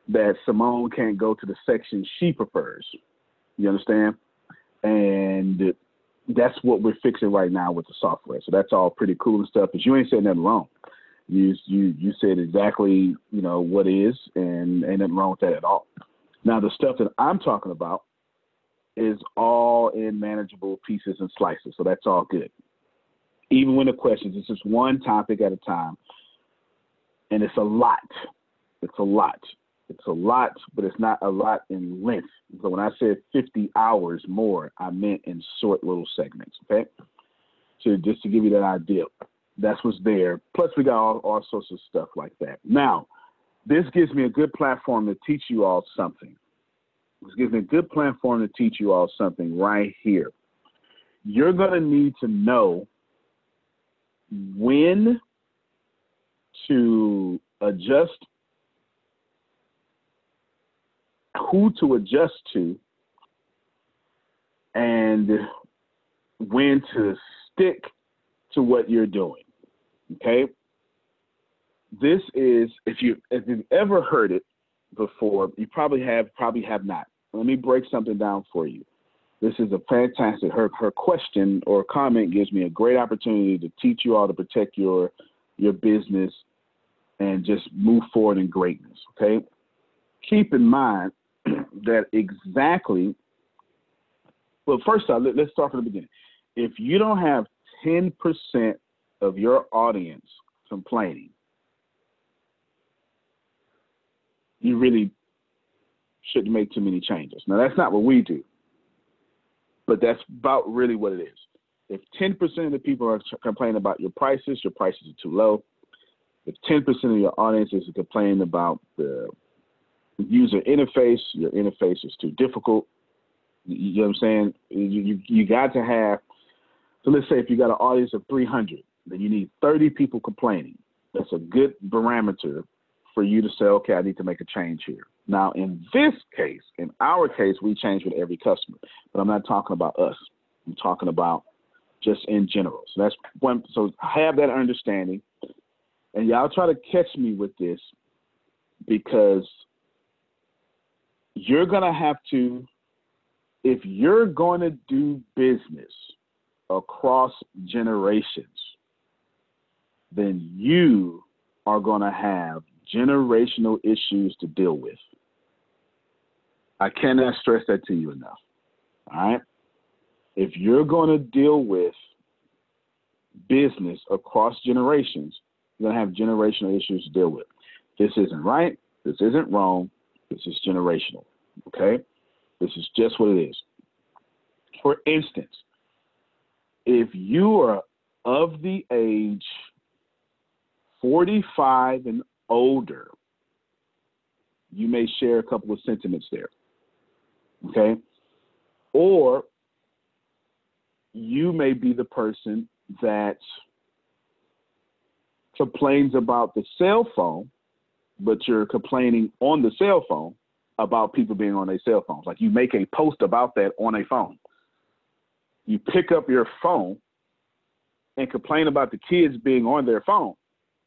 that Simone can't go to the section she prefers. You understand? And that's what we're fixing right now with the software. So that's all pretty cool and stuff. But you ain't said nothing wrong. You you you said exactly you know what is, and ain't nothing wrong with that at all. Now the stuff that I'm talking about is all in manageable pieces and slices, so that's all good. Even when the questions, it's just one topic at a time, and it's a lot. It's a lot. It's a lot, but it's not a lot in length. So when I said 50 hours more, I meant in short little segments. Okay, so just to give you that idea, that's what's there. Plus, we got all, all sorts of stuff like that. Now, this gives me a good platform to teach you all something. This gives me a good platform to teach you all something right here. You're going to need to know when to adjust who to adjust to and when to stick to what you're doing. Okay? This is if you if you've ever heard it before, you probably have, probably have not. Let me break something down for you. This is a fantastic her her question or comment gives me a great opportunity to teach you all to protect your your business and just move forward in greatness. Okay. Keep in mind that exactly well first off let, let's start from the beginning. If you don't have 10% of your audience complaining, you really shouldn't make too many changes. Now, that's not what we do, but that's about really what it is. If 10% of the people are complaining about your prices, your prices are too low. If 10% of your audience is complaining about the user interface, your interface is too difficult. You know what I'm saying? You, you, you got to have, so let's say if you got an audience of 300, then you need 30 people complaining. That's a good barometer for you to say, okay, I need to make a change here. Now, in this case, in our case, we change with every customer, but I'm not talking about us. I'm talking about just in general. So that's one. So have that understanding, and y'all try to catch me with this because you're gonna have to, if you're going to do business across generations, then you are going to have generational issues to deal with. I cannot stress that to you enough. All right? If you're going to deal with business across generations, you're going to have generational issues to deal with. This isn't right. This isn't wrong. This is generational. Okay? This is just what it is. For instance, if you are of the age 45 and older, you may share a couple of sentiments there. Okay? Or you may be the person that complains about the cell phone, but you're complaining on the cell phone about people being on their cell phones. Like you make a post about that on a phone. You pick up your phone and complain about the kids being on their phone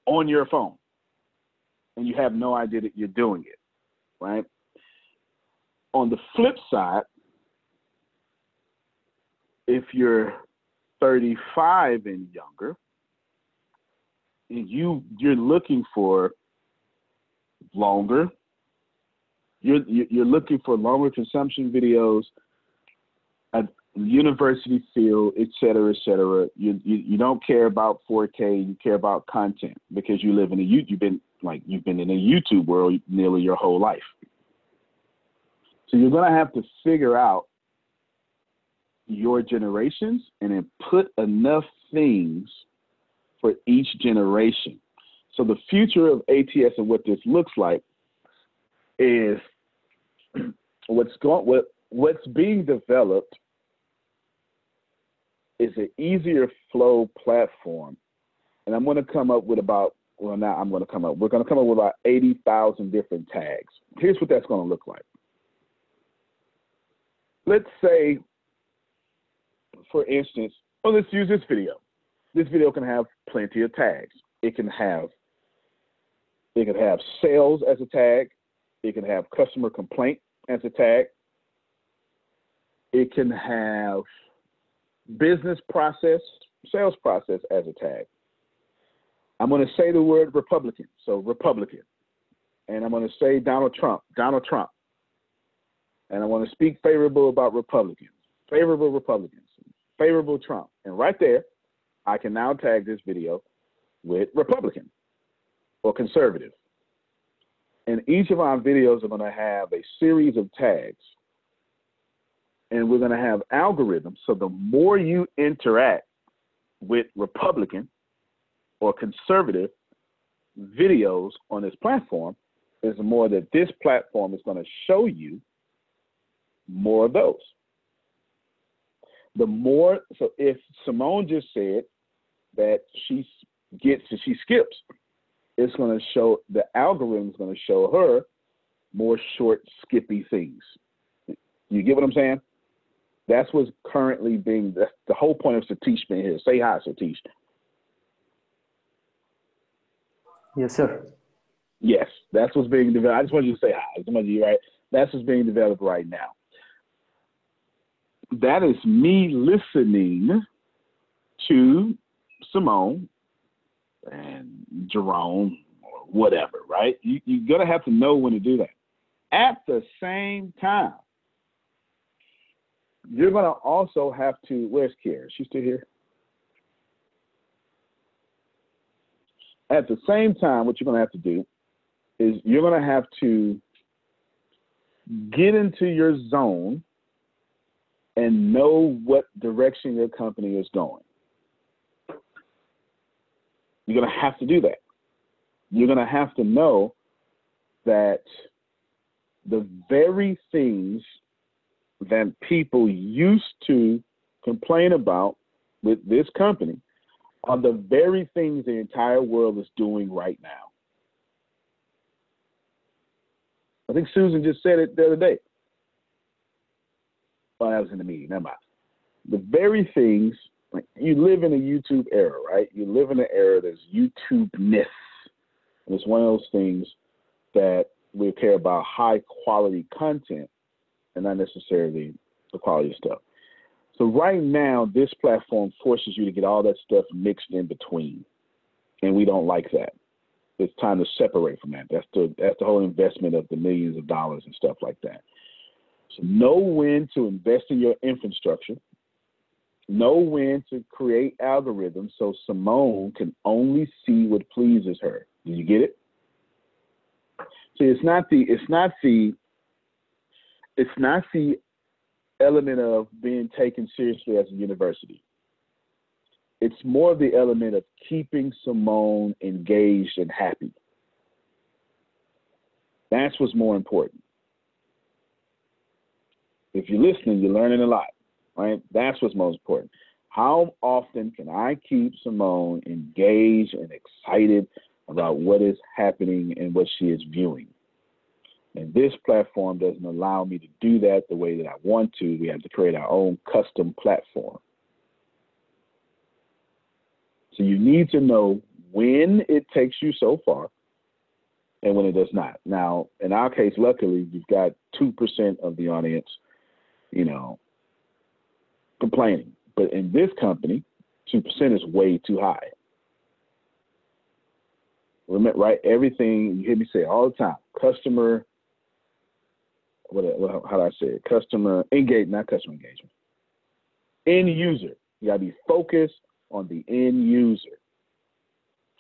on your phone and you have no idea that you're doing it, right? On the flip side, if you're 35 and younger, and you you're looking for longer, you're you're looking for longer consumption videos, a university feel, et cetera, et cetera. You, you you don't care about 4K, you care about content because you live in a you you've been like you've been in a YouTube world nearly your whole life. So you're to have to figure out your generations and then put enough things for each generation. So the future of ATS and what this looks like is what's going what what's being developed is an easier flow platform. And I'm going to come up with about well, now I'm going to come up. We're going to come up with about 80,000 different tags. Here's what that's going to look like. Let's say, for instance, oh, let's use this video. This video can have plenty of tags. It can have it can have sales as a tag. It can have customer complaint as a tag. It can have business process, sales process as a tag. I'm going to say the word Republican, so Republican. And I'm going to say Donald Trump, Donald Trump. And I want to speak favorable about Republicans, favorable Republicans, favorable Trump. And right there, I can now tag this video with Republican or conservative. And each of our videos are going to have a series of tags. And we're going to have algorithms. So the more you interact with Republican, or conservative videos on this platform, is more that this platform is going to show you more of those. The more, so if Simone just said that she gets, and she skips, it's going to show, the algorithm is going to show her more short, skippy things. You get what I'm saying? That's what's currently being that's the whole point of Satish being here. Say hi, Satish. Yes, sir. Yes, that's what's being developed. I just want you to say hi. I just want you right. That's what's being developed right now. That is me listening to Simone and Jerome or whatever, right? You, you're going to have to know when to do that. At the same time, you're going to also have to, where's Kira? Is she still here? At the same time, what you're going to have to do is you're going to have to get into your zone and know what direction your company is going. You're going to have to do that. You're going to have to know that the very things that people used to complain about with this company are the very things the entire world is doing right now. I think Susan just said it the other day. Well, I was in the meeting. Never mind. The very things like you live in a YouTube era, right? You live in an era that's YouTube-ness. And it's one of those things that we care about high quality content and not necessarily the quality of stuff. So right now, this platform forces you to get all that stuff mixed in between, and we don't like that. It's time to separate from that. That's the that's the whole investment of the millions of dollars and stuff like that. So know when to invest in your infrastructure. Know when to create algorithms so Simone can only see what pleases her. Do you get it? See, it's not the it's not the it's not the element of being taken seriously as a university. It's more the element of keeping Simone engaged and happy. That's what's more important. If you're listening, you're learning a lot, right? That's what's most important. How often can I keep Simone engaged and excited about what is happening and what she is viewing? And this platform doesn't allow me to do that the way that I want to. We have to create our own custom platform. So you need to know when it takes you so far and when it does not. Now, in our case, luckily, you've got 2% of the audience, you know, complaining. But in this company, 2% is way too high. Remember, right? Everything you hear me say all the time customer what, how do I say it? Customer engagement, not customer engagement. End user. You gotta be focused on the end user.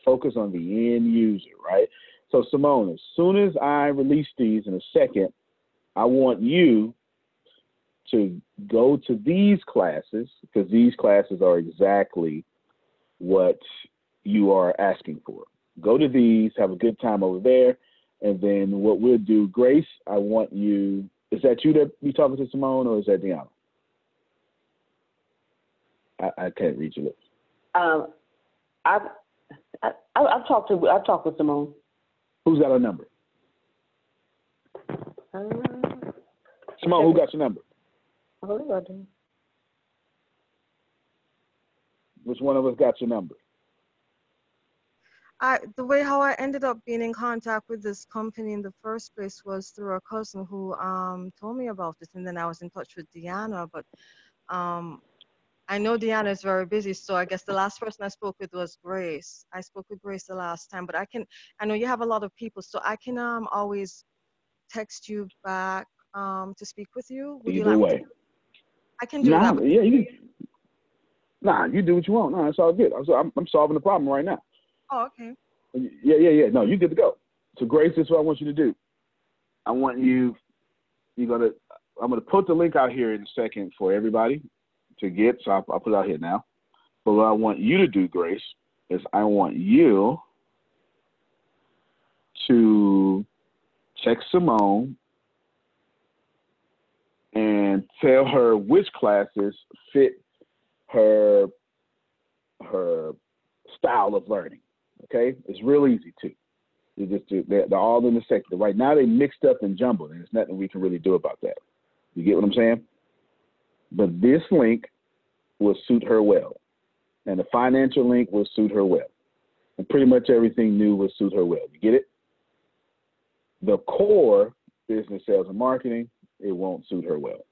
Focus on the end user, right? So Simone, as soon as I release these in a second, I want you to go to these classes because these classes are exactly what you are asking for. Go to these, have a good time over there, and then what we'll do, Grace, I want you, is that you that be talking to Simone or is that Deanna? I, I can't read your lips. Um, I've, I, I've talked to, I've talked with Simone. Who's got her number? Uh, Simone, who got your number? I believe Which one of us got your number? I, the way how I ended up being in contact with this company in the first place was through a cousin who um, told me about it, and then I was in touch with Deanna. But um, I know Deanna is very busy, so I guess the last person I spoke with was Grace. I spoke with Grace the last time, but I can. I know you have a lot of people, so I can um, always text you back um, to speak with you. Would Either you like way. I can do nah, that. Yeah, you. Nah, you do what you want. Nah, it's all good. I'm, I'm solving the problem right now. Oh, okay. Yeah, yeah, yeah. No, you good to go. So Grace, this is what I want you to do. I want you. You're gonna. I'm gonna put the link out here in a second for everybody to get. So I'll, I'll put it out here now. But what I want you to do, Grace, is I want you to check Simone and tell her which classes fit her her style of learning. Okay, it's real easy too. They just they're, they're all in the sector. Right now they mixed up and jumbled, and there's nothing we can really do about that. You get what I'm saying? But this link will suit her well, and the financial link will suit her well, and pretty much everything new will suit her well. You get it? The core business, sales, and marketing, it won't suit her well.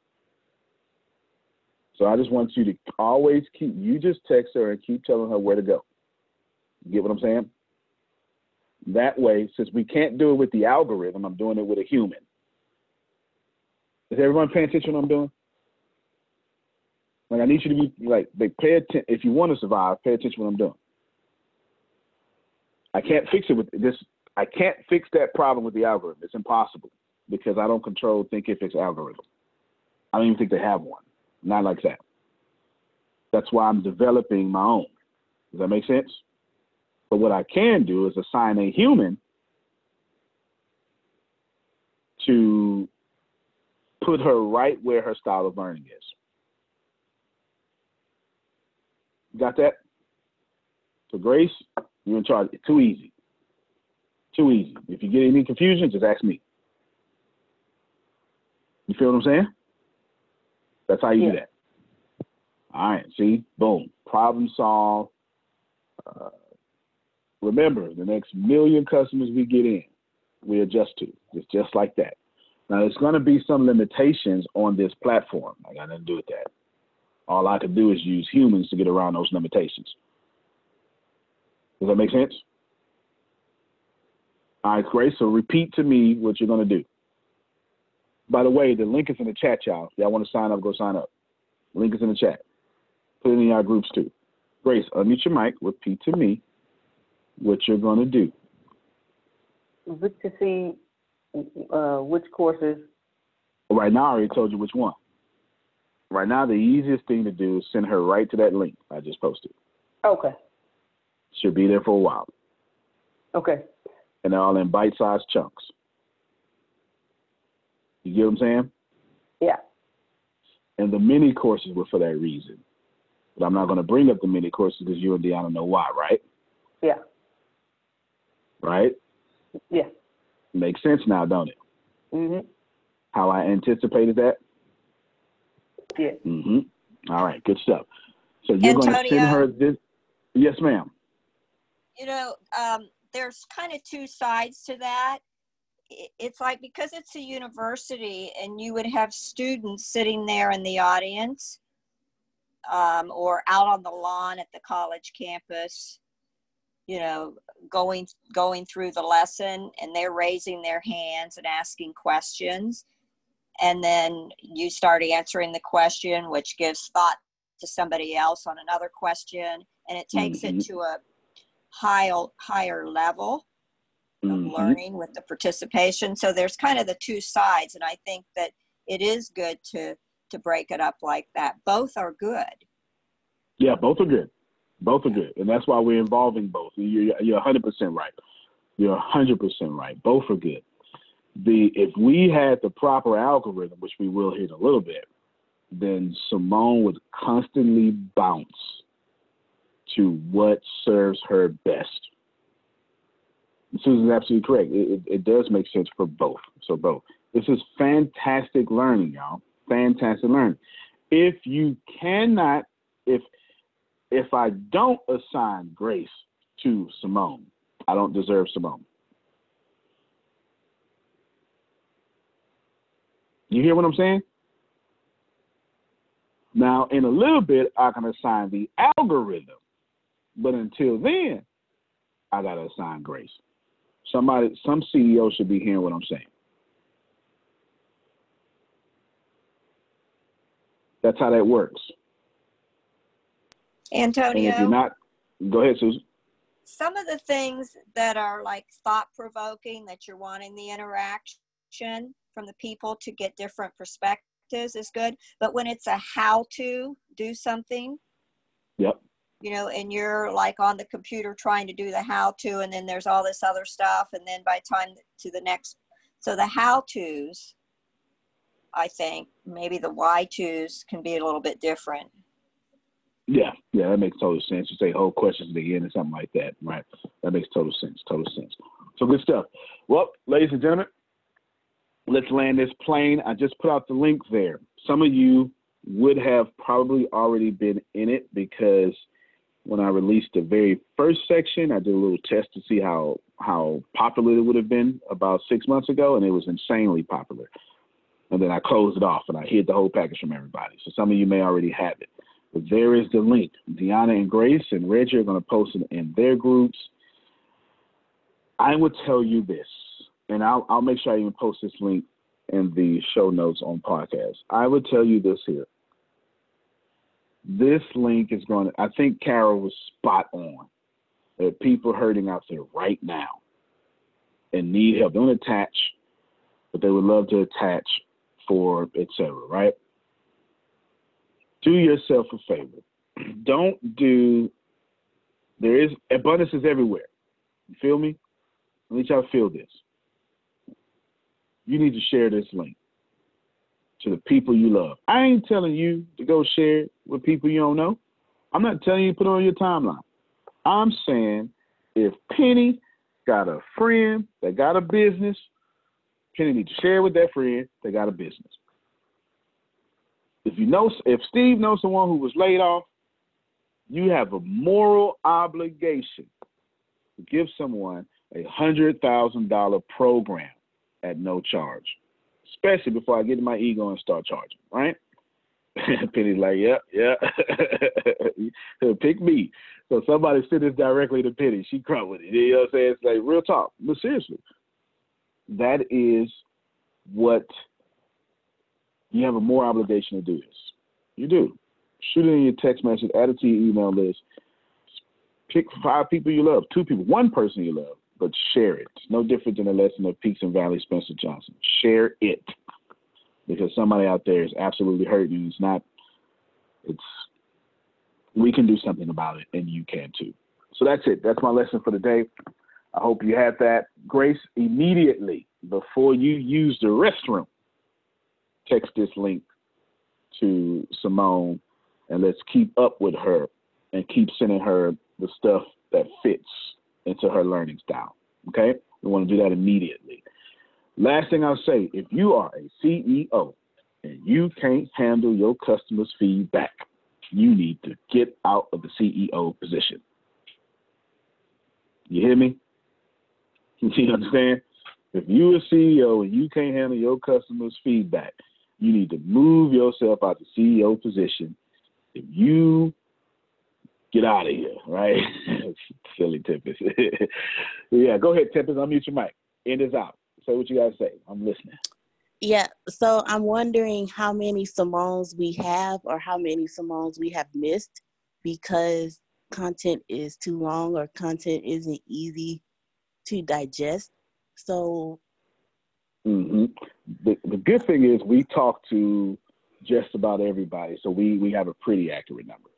So I just want you to always keep. You just text her and keep telling her where to go. You get what I'm saying? That way, since we can't do it with the algorithm, I'm doing it with a human. Is everyone paying attention to what I'm doing? Like I need you to be like they pay attention. If you want to survive, pay attention to what I'm doing. I can't fix it with this. I can't fix that problem with the algorithm. It's impossible because I don't control Thinkific's algorithm. I don't even think they have one. Not like that. That's why I'm developing my own. Does that make sense? But what I can do is assign a human to put her right where her style of learning is. Got that? So Grace, you're in charge. Too easy. Too easy. If you get any confusion, just ask me. You feel what I'm saying? That's how you Yeah. do that. All right. See, boom, problem solved. Uh, remember, the next million customers we get in, we adjust to. It's just like that. Now, there's going to be some limitations on this platform. I got nothing to do with that. All I can do is use humans to get around those limitations. Does that make sense? All right, great. So repeat to me what you're going to do. By the way, the link is in the chat, y'all. If y'all want to sign up, go sign up. link is in the chat. Put it in our groups too. Grace, unmute your mic. Repeat to me what you're going to do. Look to see uh, which courses. Right now, I already told you which one. Right now, the easiest thing to do is send her right to that link I just posted. Okay. She'll be there for a while, Okay. and they're all in bite-sized chunks. You get what I'm saying? Yeah. And the mini courses were for that reason. But I'm not going to bring up the mini courses because you and Deanna know why, right? Yeah. Right? Yeah. Makes sense now, don't it? Mm-hmm. How I anticipated that? Yeah. Mm hmm All right, good stuff. So you're going to send her this. Yes, ma'am. you know, um, there's kind of two sides to that. It's like because it's a university and you would have students sitting there in the audience um, or out on the lawn at the college campus, you know, going going through the lesson and they're raising their hands and asking questions. And then you start answering the question, which gives thought to somebody else on another question, and it takes Mhm. it to a higher higher level of Mhm. learning with the participation. So there's kind of the two sides, and I think that it is good to to break it up like that. Both are good. Yeah, both are good. Both are good, and that's why we're involving both. You're you're 100 percent right. You're 100 percent right. Both are good. The if we had the proper algorithm, which we will hit a little bit, then Simone would constantly bounce to what serves her best. Susan's absolutely correct. It, it, it does make sense for both. So both. This is fantastic learning, y'all. Fantastic learning. If you cannot, if if I don't assign grace to Simone, I don't deserve Simone. You hear what I'm saying? Now, in a little bit, I can assign the algorithm, but until then, I gotta assign grace. Somebody, some CEO should be hearing what I'm saying. That's how that works. And if Antonio, you're not, go ahead, Susan. some of the things that are like thought provoking that you're wanting the interaction from the people to get different perspectives is good. But when it's a how to do something, Yep. You know, and you're like on the computer trying to do the how to, and then there's all this other stuff, and then by time to the next, so the how to's, I think maybe the why to's can be a little bit different. Yeah, yeah, that makes total sense. You say whole questions at the end or something like that, right? That makes total sense. Total sense. So good stuff. Well, ladies and gentlemen, let's land this plane. I just put out the link there. Some of you would have probably already been in it because when I released the very first section, I did a little test to see how how popular it would have been about six months ago, and it was insanely popular. And then I closed it off and I hid the whole package from everybody. So some of you may already have it. But there is the link. Deanna and Grace and Reggie are going to post it in their groups. I would tell you this, and I'll, I'll make sure I even post this link in the show notes on podcast. I would tell you this here. This link is going to, I think Carol was spot on. There are people hurting out there right now and need help. Don't attach, but they would love to attach for etc. Right? Do yourself a favor. Don't do. There is abundance is everywhere. You feel me? At least y'all feel this. You need to share this link to the people you love. I ain't telling you to go share it with people you don't know. I'm not telling you to put on your timeline. I'm saying if Penny got a friend that got a business, Penny needs to share with that friend that got a business. If you know, if Steve knows someone who was laid off, you have a moral obligation to give someone a hundred thousand dollar program at no charge, especially before I get in my ego and start charging. Right? Penny's like, yep, yeah, yeah. Pick me. So somebody sent this directly to Penny. She crumbled it. You know what I'm saying? It's like real talk. But seriously, that is what you have a more obligation to do this. You do. Shoot it in your text message, add it to your email list. Pick five people you love, two people, one person you love, but share it. No different than the lesson of Peaks and Valley Spencer Johnson. Share it. Because somebody out there is absolutely hurting. It's not, it's, we can do something about it, and you can too. So that's it. That's my lesson for the day. I hope you had that. Grace, immediately before you use the restroom, text this link to Simone and let's keep up with her and keep sending her the stuff that fits into her learning style. Okay? We want to do that immediately. Last thing I'll say if you are a CEO and you can't handle your customers' feedback, you need to get out of the CEO position. You hear me? You understand? If you're a CEO and you can't handle your customers' feedback, you need to move yourself out the CEO position. If you get out of here, right? Silly Tempest. yeah, go ahead, Tempest. Unmute your mic. End is out. Say what you guys say. I'm listening. Yeah, so I'm wondering how many Simones we have or how many Simones we have missed because content is too long or content isn't easy to digest. So Mm-hmm. The, the good thing is we talk to just about everybody, so we, we have a pretty accurate number.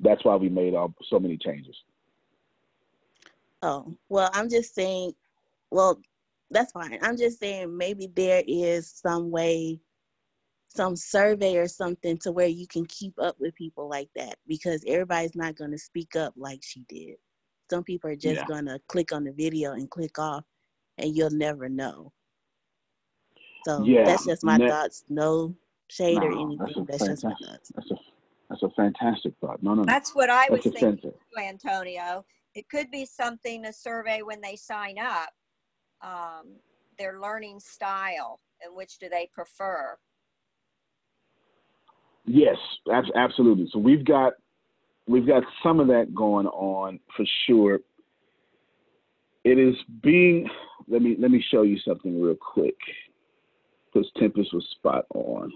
That's why we made all, so many changes. Oh, well, I'm just saying, well, that's fine. I'm just saying maybe there is some way, some survey or something to where you can keep up with people like that because everybody's not going to speak up like she did. Some people are just yeah. going to click on the video and click off, and you'll never know. So yeah, that's just my thoughts. No shade no, or anything. That's, that's just my thoughts. That's a that's a fantastic thought. No, no, no. That's what I was thinking, too, Antonio. It could be something a survey when they sign up. Um, their learning style and which do they prefer? Yes, absolutely. So we've got we've got some of that going on for sure. It is being let me let me show you something real quick because Tempest was spot on.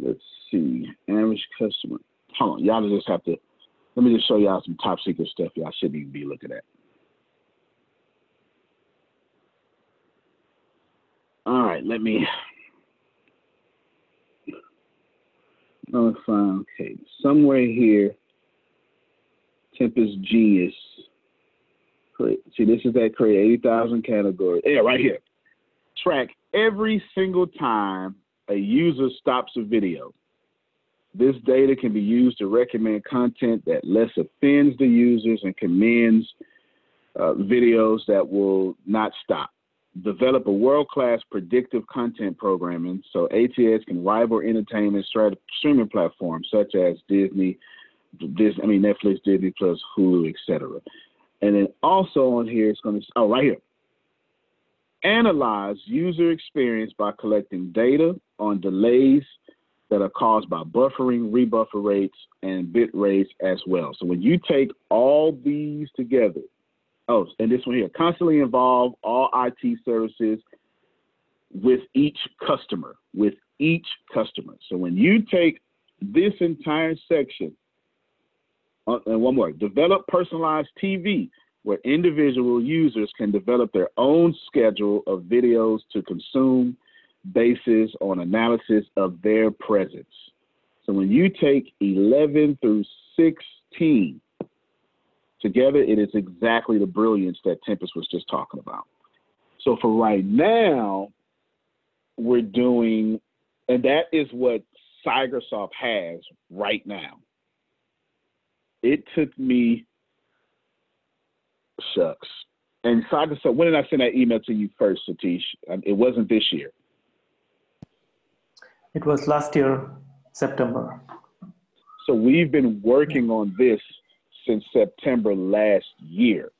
Let's see. Average customer. Hold on. Y'all just have to, let me just show y'all some top secret stuff y'all shouldn't even be looking at. All right, let me. Oh, fine. Okay, somewhere here, Tempest Genius. See, this is that create 80,000 category. Yeah, right here. Track every single time a user stops a video. This data can be used to recommend content that less offends the users and commends uh, videos that will not stop. Develop a world-class predictive content programming so ATS can rival entertainment streaming platforms such as Disney, Disney, I mean Netflix, Disney Plus, Hulu, etc. And then also on here, it's going to oh right here. Analyze user experience by collecting data on delays that are caused by buffering, rebuffer rates, and bit rates as well. So when you take all these together, oh, and this one here, constantly involve all IT services with each customer, with each customer. So when you take this entire section, uh, and one more, develop personalized TV where individual users can develop their own schedule of videos to consume basis on analysis of their presence. So when you take 11 through 16 together, it is exactly the brilliance that Tempest was just talking about. So for right now, we're doing, and that is what Cygersoft has right now. It took me, shucks. And Cygersoft, when did I send that email to you first, Satish? Um, it wasn't this year. It was last year, September. So we've been working on this since September last year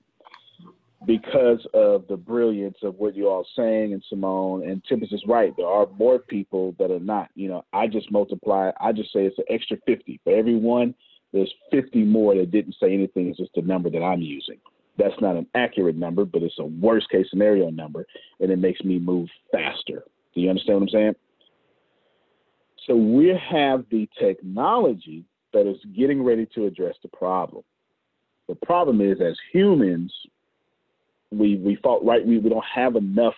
because of the brilliance of what you all saying and Simone and Tempest is right. There are more people that are not. You know, I just multiply. I just say it's an extra fifty for everyone. There's fifty more that didn't say anything. It's just the number that I'm using. That's not an accurate number, but it's a worst case scenario number, and it makes me move faster. Do you understand what I'm saying? So we have the technology that is getting ready to address the problem. The problem is, as humans, we we fought right. We, we don't have enough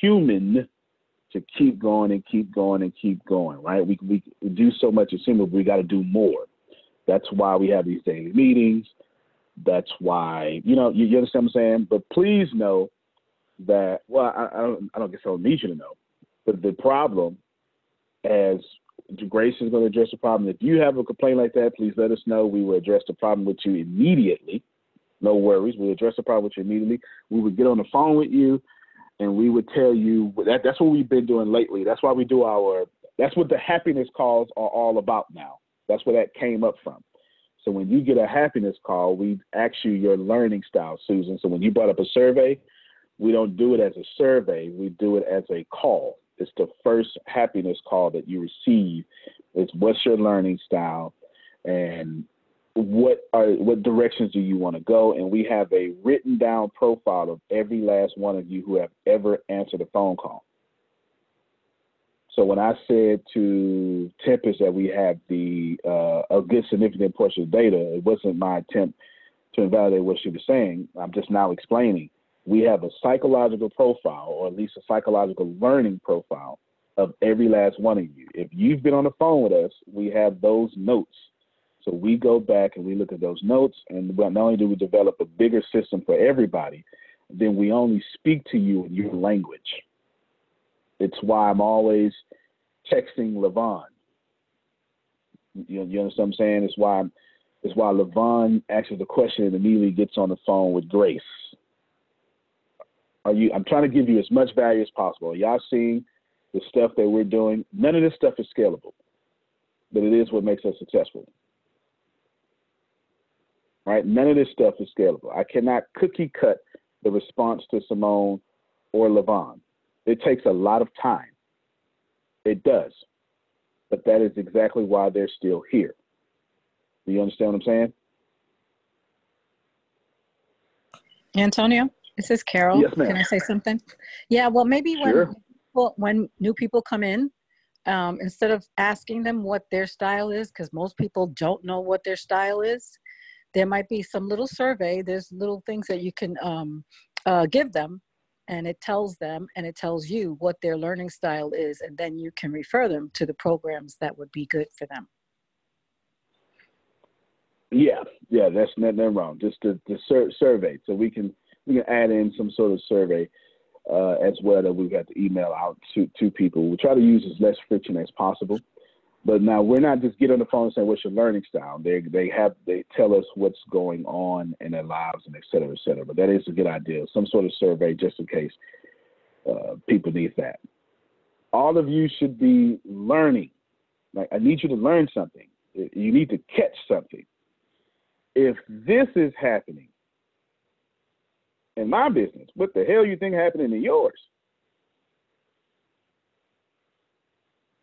human to keep going and keep going and keep going. Right? We we, do so much as humans, we got to do more. That's why we have these daily meetings. That's why you know you, you understand what I'm saying. But please know that well, I, I don't I don't guess I don't need you to know. But the problem as Grace is going to address the problem. If you have a complaint like that, please let us know. We will address the problem with you immediately. No worries. We'll address the problem with you immediately. We would get on the phone with you and we would tell you that that's what we've been doing lately. That's why we do our that's what the happiness calls are all about now. That's where that came up from. So when you get a happiness call, we ask you your learning style, Susan. So when you brought up a survey, we don't do it as a survey, we do it as a call. It's the first happiness call that you receive. It's what's your learning style and what are what directions do you want to go? And we have a written down profile of every last one of you who have ever answered a phone call. So when I said to Tempest that we have the uh, a good significant portion of data, it wasn't my attempt to invalidate what she was saying. I'm just now explaining we have a psychological profile, or at least a psychological learning profile of every last one of you. If you've been on the phone with us, we have those notes. So we go back and we look at those notes, and not only do we develop a bigger system for everybody, then we only speak to you in your language. It's why I'm always texting Levon. You, you understand what I'm saying? It's why it's why Levon asks the question and immediately gets on the phone with Grace are you? I'm trying to give you as much value as possible. Y'all seeing the stuff that we're doing? None of this stuff is scalable, but it is what makes us successful. Right? None of this stuff is scalable. I cannot cookie cut the response to Simone or Levon. It takes a lot of time. It does. But that is exactly why they're still here. Do you understand what I'm saying? Antonio? This is Carol. Yes, ma'am. Can I say something? Yeah, well, maybe Sure. when well, when new people come in, um, instead of asking them what their style is, because most people don't know what their style is, there might be some little survey. There's little things that you can um, uh, give them, and it tells them and it tells you what their learning style is, and then you can refer them to the programs that would be good for them. Yeah, yeah, that's nothing wrong. Just the, the sur- survey, so we can we can add in some sort of survey uh, as well that we've got to email out to to people. We try to use as less friction as possible. But now we're not just get on the phone and say what's your learning style. They they have they tell us what's going on in their lives and et cetera, et cetera. But that is a good idea. Some sort of survey just in case uh, people need that. All of you should be learning. Like I need you to learn something. You need to catch something. If this is happening in my business, what the hell you think happening in yours?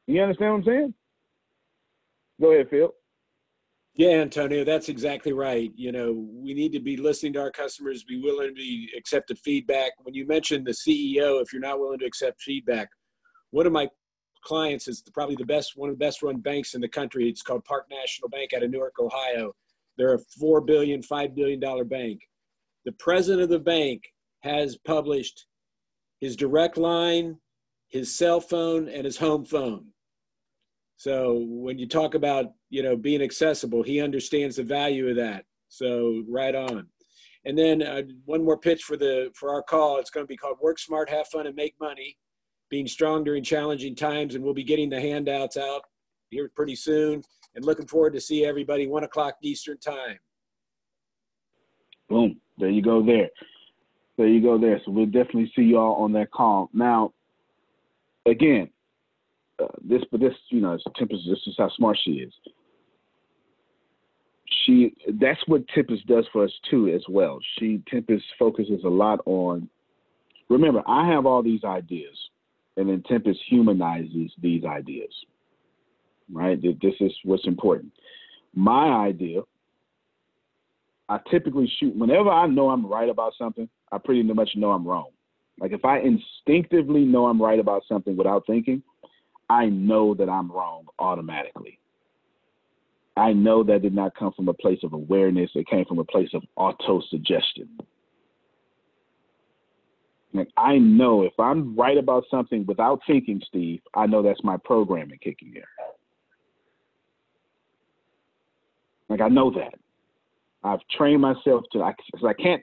You understand what I'm saying? Go ahead, Phil. Yeah, Antonio, that's exactly right. You know, we need to be listening to our customers, be willing to be accepted feedback. When you mentioned the CEO, if you're not willing to accept feedback, one of my clients is probably the best, one of the best run banks in the country. It's called Park National Bank out of Newark, Ohio. They're a four billion, five billion dollar bank. The president of the bank has published his direct line, his cell phone, and his home phone. So when you talk about you know being accessible, he understands the value of that. So right on. And then uh, one more pitch for the for our call. It's going to be called "Work Smart, Have Fun, and Make Money." Being strong during challenging times, and we'll be getting the handouts out here pretty soon. And looking forward to see everybody one o'clock Eastern time. Boom. There you go. There. There you go. There. So we'll definitely see you all on that call. Now, again, uh, this, but this, you know, Tempest. This is how smart she is. She. That's what Tempest does for us too, as well. She Tempest focuses a lot on. Remember, I have all these ideas, and then Tempest humanizes these ideas. Right. This is what's important. My idea. I typically shoot whenever I know I'm right about something. I pretty much know I'm wrong. Like if I instinctively know I'm right about something without thinking, I know that I'm wrong automatically. I know that did not come from a place of awareness. It came from a place of auto suggestion. Like I know if I'm right about something without thinking, Steve, I know that's my programming kicking in. Like I know that. I've trained myself to. I, I can't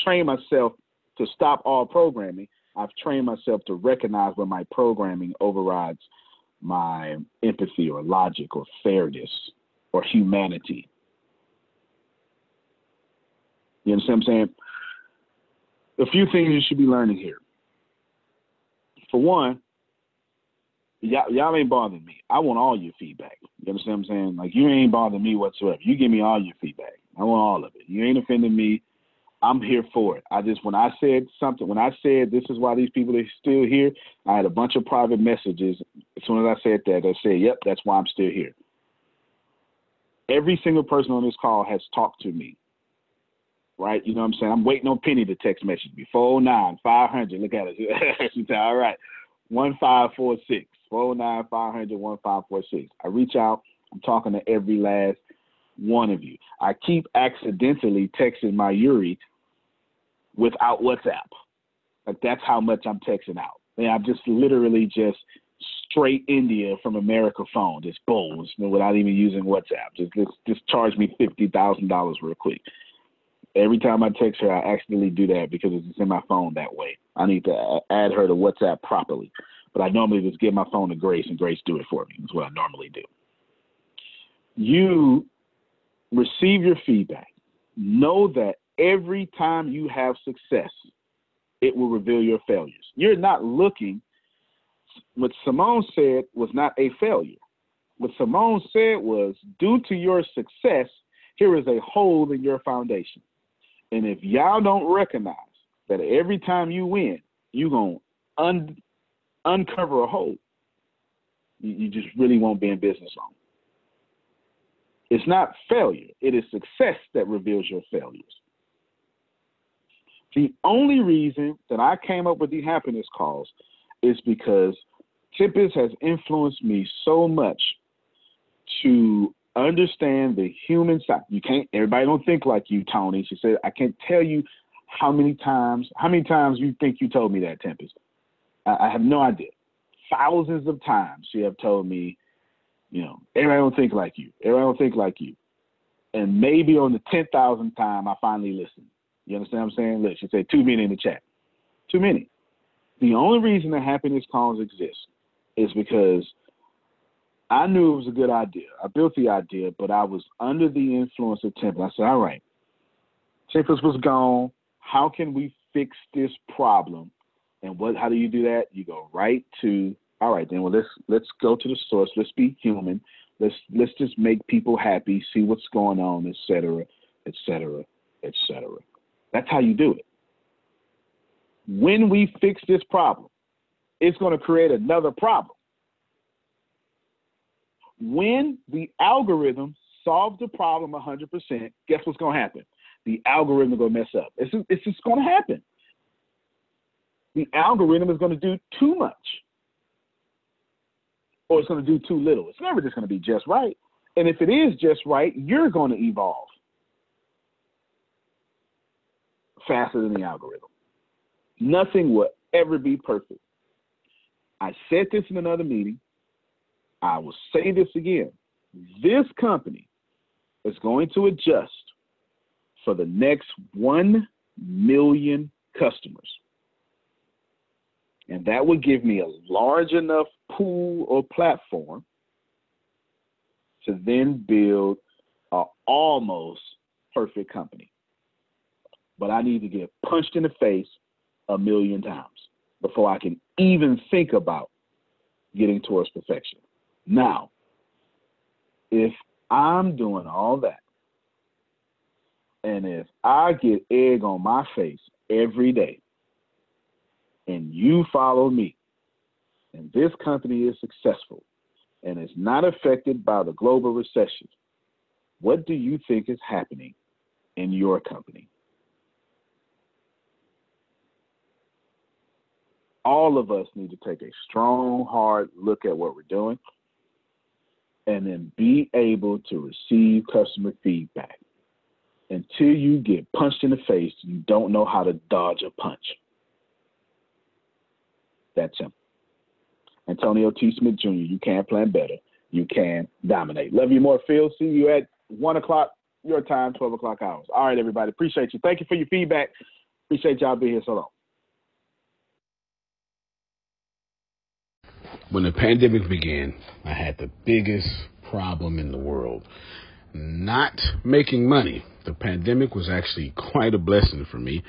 train myself to stop all programming. I've trained myself to recognize when my programming overrides my empathy or logic or fairness or humanity. You understand what I'm saying? A few things you should be learning here. For one, y'all, y'all ain't bothering me. I want all your feedback. You understand what I'm saying? Like you ain't bothering me whatsoever. You give me all your feedback. I want all of it. You ain't offending me. I'm here for it. I just when I said something, when I said this is why these people are still here, I had a bunch of private messages. As soon as I said that, they said, "Yep, that's why I'm still here." Every single person on this call has talked to me. Right? You know what I'm saying? I'm waiting on Penny to text message me. 409 500. Look at it. she said, all right. 1546. 409 500 1546. I reach out. I'm talking to every last one of you. I keep accidentally texting my Yuri without WhatsApp. Like that's how much I'm texting out. And I'm just literally just straight India from America phone, just boom, without even using WhatsApp. Just just, just charge me fifty thousand dollars real quick. Every time I text her, I accidentally do that because it's in my phone that way. I need to add her to WhatsApp properly. But I normally just give my phone to Grace and Grace do it for me. That's what I normally do. You receive your feedback. Know that every time you have success, it will reveal your failures. You're not looking. What Simone said was not a failure. What Simone said was, due to your success, here is a hole in your foundation. And if y'all don't recognize that every time you win, you're going to un- uncover a hole, you, you just really won't be in business long. It's not failure, it is success that reveals your failures. The only reason that I came up with the happiness calls is because Tempest has influenced me so much to understand the human side. You can't everybody don't think like you, Tony. She said, I can't tell you how many times how many times you think you told me that, Tempest. I, I have no idea. Thousands of times you have told me, you know, everybody don't think like you. Everybody don't think like you. And maybe on the ten thousandth time I finally listened. You understand what I'm saying? Look, she said too many in the chat. Too many. The only reason that happiness calls exist is because I knew it was a good idea. I built the idea, but I was under the influence of Tempest. I said, all right, Tempest was gone. How can we fix this problem? And what? How do you do that? You go right to. All right, then. Well, let's let's go to the source. Let's be human. Let's let's just make people happy. See what's going on, etc etc et cetera, et cetera. That's how you do it. When we fix this problem, it's going to create another problem. When the algorithm solves the problem 100%, guess what's going to happen? The algorithm is going to mess up. It's, it's just going to happen. The algorithm is going to do too much, or it's going to do too little. It's never just going to be just right. And if it is just right, you're going to evolve faster than the algorithm. Nothing will ever be perfect. I said this in another meeting. I will say this again. This company is going to adjust for the next 1 million customers. And that would give me a large enough pool or platform to then build an almost perfect company. But I need to get punched in the face a million times before I can even think about getting towards perfection. Now, if I'm doing all that, and if I get egg on my face every day, and you follow me, and this company is successful and is not affected by the global recession, what do you think is happening in your company? All of us need to take a strong, hard look at what we're doing and then be able to receive customer feedback. Until you get punched in the face, you don't know how to dodge a punch. That's simple. Antonio T. Smith Jr., you can plan better. You can dominate. Love you more, Phil. See you at 1 o'clock your time, 12 o'clock hours. All right, everybody. Appreciate you. Thank you for your feedback. Appreciate y'all being here so long. When the pandemic began, I had the biggest problem in the world not making money. The pandemic was actually quite a blessing for me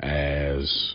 as